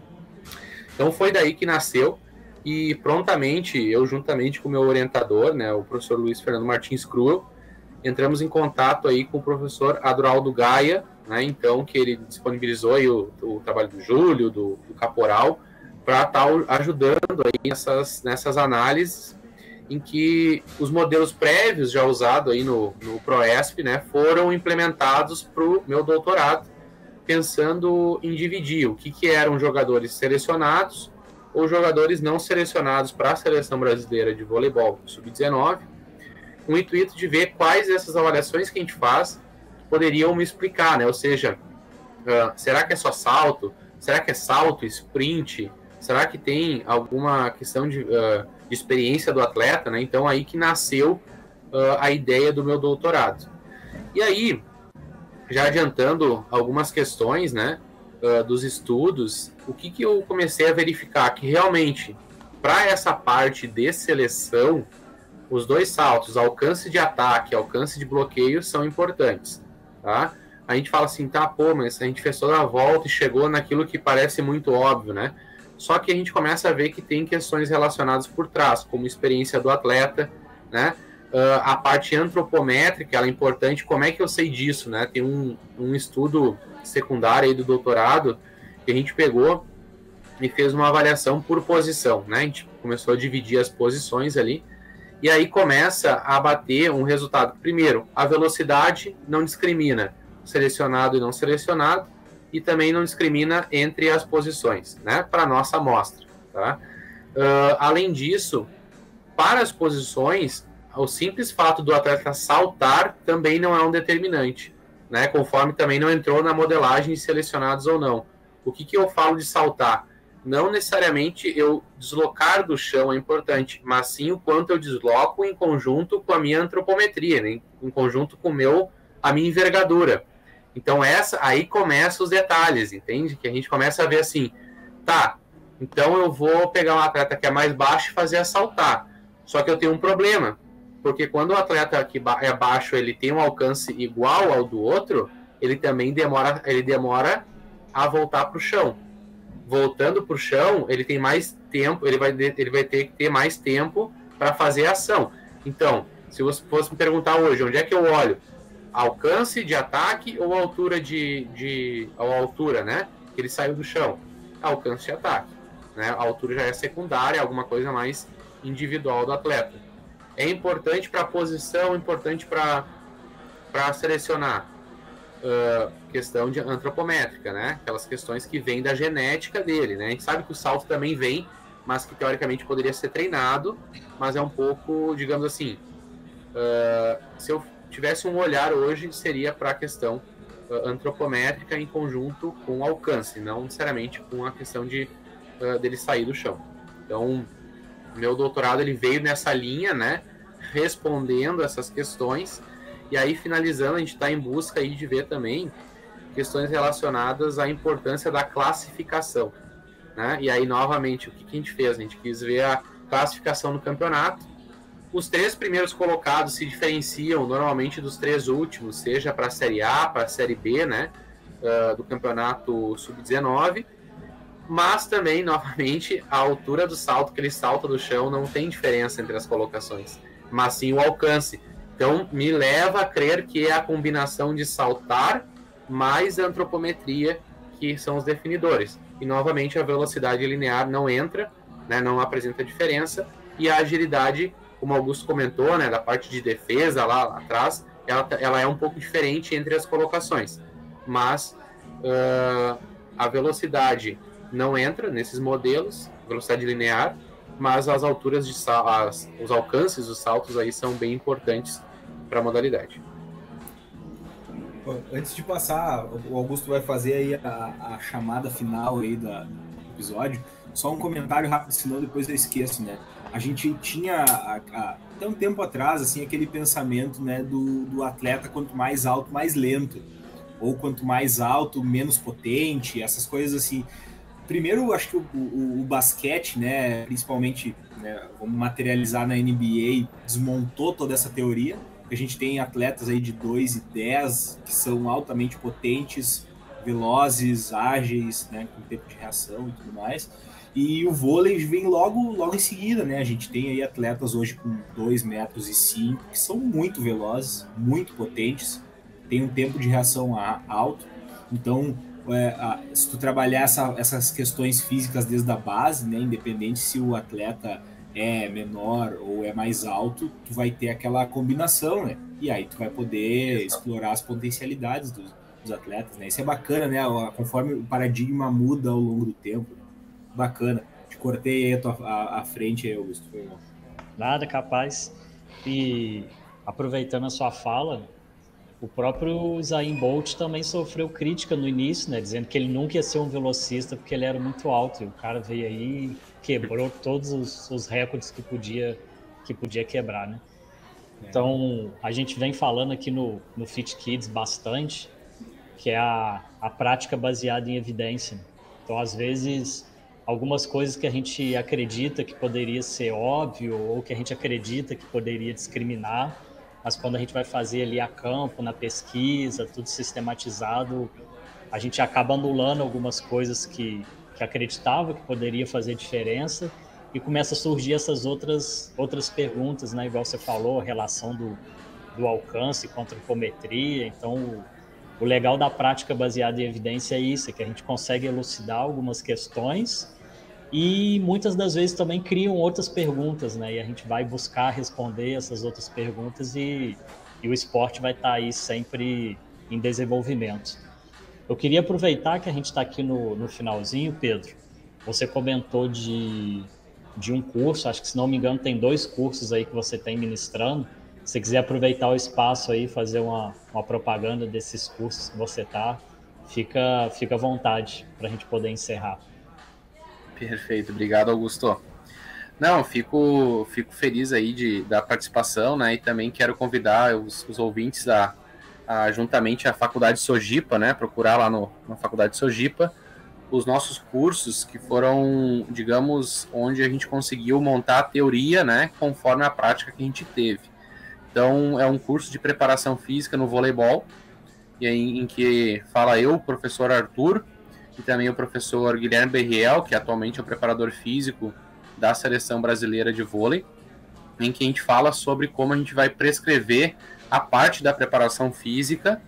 Então foi daí que nasceu e prontamente eu juntamente com o meu orientador, né, o professor Luiz Fernando Martins Cruel, entramos em contato aí com o professor Adroaldo Gaia, né, então, que ele disponibilizou aí o, o trabalho do Júlio, do, do Caporal, para estar tá ajudando aí nessas, nessas análises em que os modelos prévios já usados aí no, no ProESP, né, foram implementados para o meu doutorado, pensando em dividir o que, que eram jogadores selecionados ou jogadores não selecionados para a seleção brasileira de voleibol sub-19 com o intuito de ver quais dessas avaliações que a gente faz poderiam me explicar, né? Ou seja, uh, será que é só salto? Será que é salto, sprint? Será que tem alguma questão de, uh, de experiência do atleta, né? Então aí que nasceu uh, a ideia do meu doutorado. E aí, já adiantando algumas questões, né? dos estudos, o que, que eu comecei a verificar? Que realmente, para essa parte de seleção, os dois saltos, alcance de ataque, alcance de bloqueio, são importantes, tá? A gente fala assim, tá, pô, mas a gente fez toda a volta e chegou naquilo que parece muito óbvio, né? Só que a gente começa a ver que tem questões relacionadas por trás, como experiência do atleta, né? Uh, a parte antropométrica, ela é importante. Como é que eu sei disso, né? Tem um, um estudo secundário aí do doutorado que a gente pegou e fez uma avaliação por posição, né? A gente começou a dividir as posições ali, e aí começa a bater um resultado. Primeiro, a velocidade não discrimina selecionado e não selecionado, e também não discrimina entre as posições, né, para nossa amostra. Tá? Uh, além disso, para as posições, o simples fato do atleta saltar também não é um determinante, né, conforme também não entrou na modelagem de selecionados ou não. O que, que eu falo de saltar? Não necessariamente eu deslocar do chão é importante, mas sim o quanto eu desloco em conjunto com a minha antropometria, né? em conjunto com meu, a minha envergadura. Então essa aí começa os detalhes, entende? Que a gente começa a ver assim, tá? Então eu vou pegar um atleta que é mais baixo e fazer a saltar. Só que eu tenho um problema, porque quando o atleta que é baixo ele tem um alcance igual ao do outro, ele também demora, ele demora a voltar para o chão. Voltando para o chão, ele tem mais tempo, ele vai, ele vai ter que ter mais tempo para fazer a ação. Então, se você fosse me perguntar hoje, onde é que eu olho? Alcance de ataque ou altura de, de ou altura, né? Que ele saiu do chão. Alcance de ataque, né? A altura já é secundária, alguma coisa mais individual do atleta. É importante para a posição, importante para para selecionar uh, questão de antropométrica, né? Aquelas questões que vêm da genética dele, né? A gente sabe que o salto também vem, mas que teoricamente poderia ser treinado, mas é um pouco, digamos assim, uh, se eu tivesse um olhar hoje, seria para a questão uh, antropométrica em conjunto com alcance, não necessariamente com a questão de uh, dele sair do chão. Então, meu doutorado ele veio nessa linha, né? Respondendo essas questões e aí, finalizando, a gente está em busca aí de ver também questões relacionadas à importância da classificação. Né? E aí, novamente, o que, que a gente fez? A gente quis ver a classificação no campeonato. Os três primeiros colocados se diferenciam normalmente dos três últimos, seja para a Série A, para a Série B, né? Uh, do campeonato sub-19. Mas também, novamente, a altura do salto que ele salta do chão não tem diferença entre as colocações, mas sim o alcance. Então, me leva a crer que é a combinação de saltar mais antropometria que são os definidores. E, novamente, a velocidade linear não entra, né, não apresenta diferença, e a agilidade, como Augusto comentou, né, da parte de defesa lá, lá atrás, ela, ela, é um pouco diferente entre as colocações. Mas uh, a velocidade não entra nesses modelos, velocidade linear, mas as alturas de as, os alcances, os saltos aí são bem importantes para a modalidade. Antes de passar, o Augusto vai fazer aí a, a chamada final aí da, do episódio. Só um comentário rápido, senão depois eu esqueço, né? A gente tinha até um tempo atrás assim aquele pensamento, né, do, do atleta quanto mais alto, mais lento, ou quanto mais alto, menos potente, essas coisas assim. Primeiro, acho que o, o, o basquete, né, principalmente, né, vamos materializar na NBA, desmontou toda essa teoria a gente tem atletas aí de 2 e 10 que são altamente potentes, velozes, ágeis, né, com tempo de reação e tudo mais. E o vôlei vem logo, logo em seguida, né? A gente tem aí atletas hoje com 2 metros e 5 que são muito velozes, muito potentes, tem um tempo de reação alto. Então, é, se tu trabalhar essa, essas questões físicas desde a base, né, independente se o atleta é menor ou é mais alto, tu vai ter aquela combinação, né? E aí tu vai poder explorar as potencialidades dos, dos atletas, né? Isso é bacana, né? Conforme o paradigma muda ao longo do tempo. Né? Bacana. Te cortei aí a, tua, a, a frente aí, Augusto. Nada, capaz. E aproveitando a sua fala, o próprio Zayn Bolt também sofreu crítica no início, né? Dizendo que ele nunca ia ser um velocista porque ele era muito alto. E o cara veio aí quebrou todos os, os, recordes que podia, que podia quebrar, né? É. Então, a gente vem falando aqui no, no Fit Kids bastante, que é a, a prática baseada em evidência. Então, às vezes, algumas coisas que a gente acredita que poderia ser óbvio ou que a gente acredita que poderia discriminar, mas quando a gente vai fazer ali a campo, na pesquisa, tudo sistematizado, a gente acaba anulando algumas coisas que, que acreditava que poderia fazer diferença e começa a surgir essas outras outras perguntas, né? Igual você falou, a relação do, do alcance com a antropometria. Então, o, o legal da prática baseada em evidência é isso, é que a gente consegue elucidar algumas questões e muitas das vezes também criam outras perguntas, né? E a gente vai buscar responder essas outras perguntas e, e o esporte vai estar tá aí sempre em desenvolvimento. Eu queria aproveitar que a gente está aqui no, no finalzinho, Pedro. Você comentou de, de um curso, acho que se não me engano tem dois cursos aí que você tem ministrando. Se você quiser aproveitar o espaço aí, fazer uma, uma propaganda desses cursos que você está, fica, fica à vontade para a gente poder encerrar. Perfeito, obrigado Augusto. Não, fico, fico feliz aí de, da participação, né? E também quero convidar os, os ouvintes a, a, juntamente à Faculdade Sojipa, né? Procurar lá no, na Faculdade Sojipa os nossos cursos que foram, digamos, onde a gente conseguiu montar a teoria, né? Conforme a prática que a gente teve. Então, é um curso de preparação física no voleibol, em, em que fala eu, o professor Arthur, e também o professor Guilherme Berriel, que atualmente é o preparador físico da seleção brasileira de vôlei, em que a gente fala sobre como a gente vai prescrever a parte da preparação física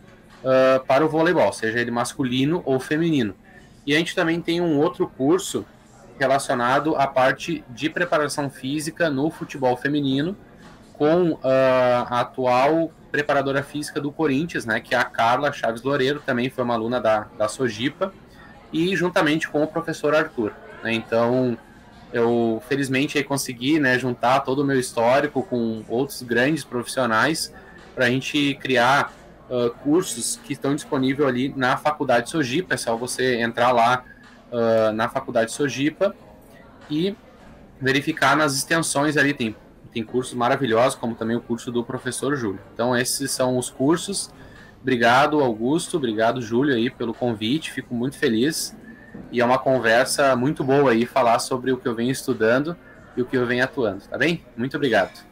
uh, para o voleibol, seja ele masculino ou feminino. E a gente também tem um outro curso relacionado à parte de preparação física no futebol feminino, com uh, a atual preparadora física do Corinthians, né, que é a Carla Chaves Loureiro, também foi uma aluna da, da Sojipa, e juntamente com o professor Arthur. Né? Então, eu felizmente aí consegui né, juntar todo o meu histórico com outros grandes profissionais para a gente criar uh, cursos que estão disponíveis ali na Faculdade Sojipa. É só você entrar lá uh, na Faculdade Sojipa e verificar nas extensões ali. Tem, tem cursos maravilhosos, como também o curso do professor Júlio. Então, esses são os cursos Obrigado, Augusto. Obrigado, Júlio, aí, pelo convite. Fico muito feliz. E é uma conversa muito boa aí falar sobre o que eu venho estudando e o que eu venho atuando, tá bem? Muito obrigado.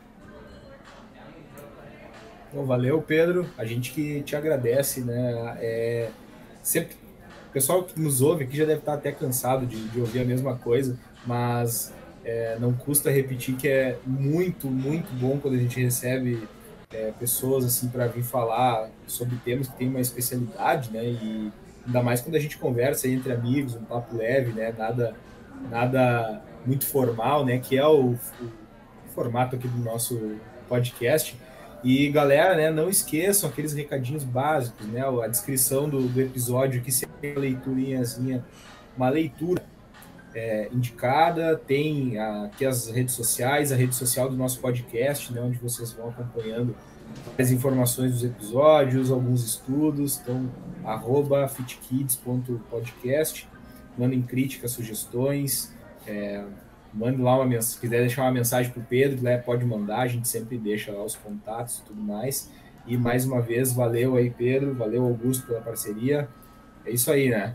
Bom, valeu, Pedro. A gente que te agradece, né? É, sempre, o pessoal que nos ouve aqui já deve estar até cansado de, de ouvir a mesma coisa, mas é, não custa repetir que é muito, muito bom quando a gente recebe é, pessoas assim para vir falar sobre temas que tem uma especialidade, né? E ainda mais quando a gente conversa entre amigos, um papo leve, né? Nada, nada muito formal, né? Que é o, o formato aqui do nosso podcast. E galera, né, não esqueçam aqueles recadinhos básicos, né? A descrição do, do episódio que se é uma leiturinhazinha, uma leitura é, indicada, tem aqui as redes sociais, a rede social do nosso podcast, né, onde vocês vão acompanhando as informações dos episódios, alguns estudos, então, arroba fitkids.podcast, mandem críticas, sugestões, é, mande lá uma mensagem, se quiser deixar uma mensagem para o Pedro, né, pode mandar, a gente sempre deixa lá os contatos e tudo mais, e mais uma vez, valeu aí Pedro, valeu Augusto pela parceria, é isso aí, né?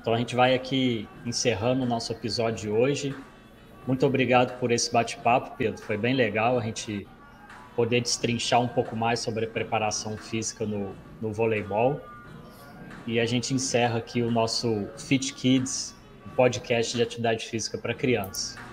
Então a gente vai aqui encerrando o nosso episódio de hoje. Muito obrigado por esse bate-papo, Pedro. Foi bem legal a gente poder destrinchar um pouco mais sobre a preparação física no, no voleibol. E a gente encerra aqui o nosso Fit Kids, podcast de atividade física para crianças.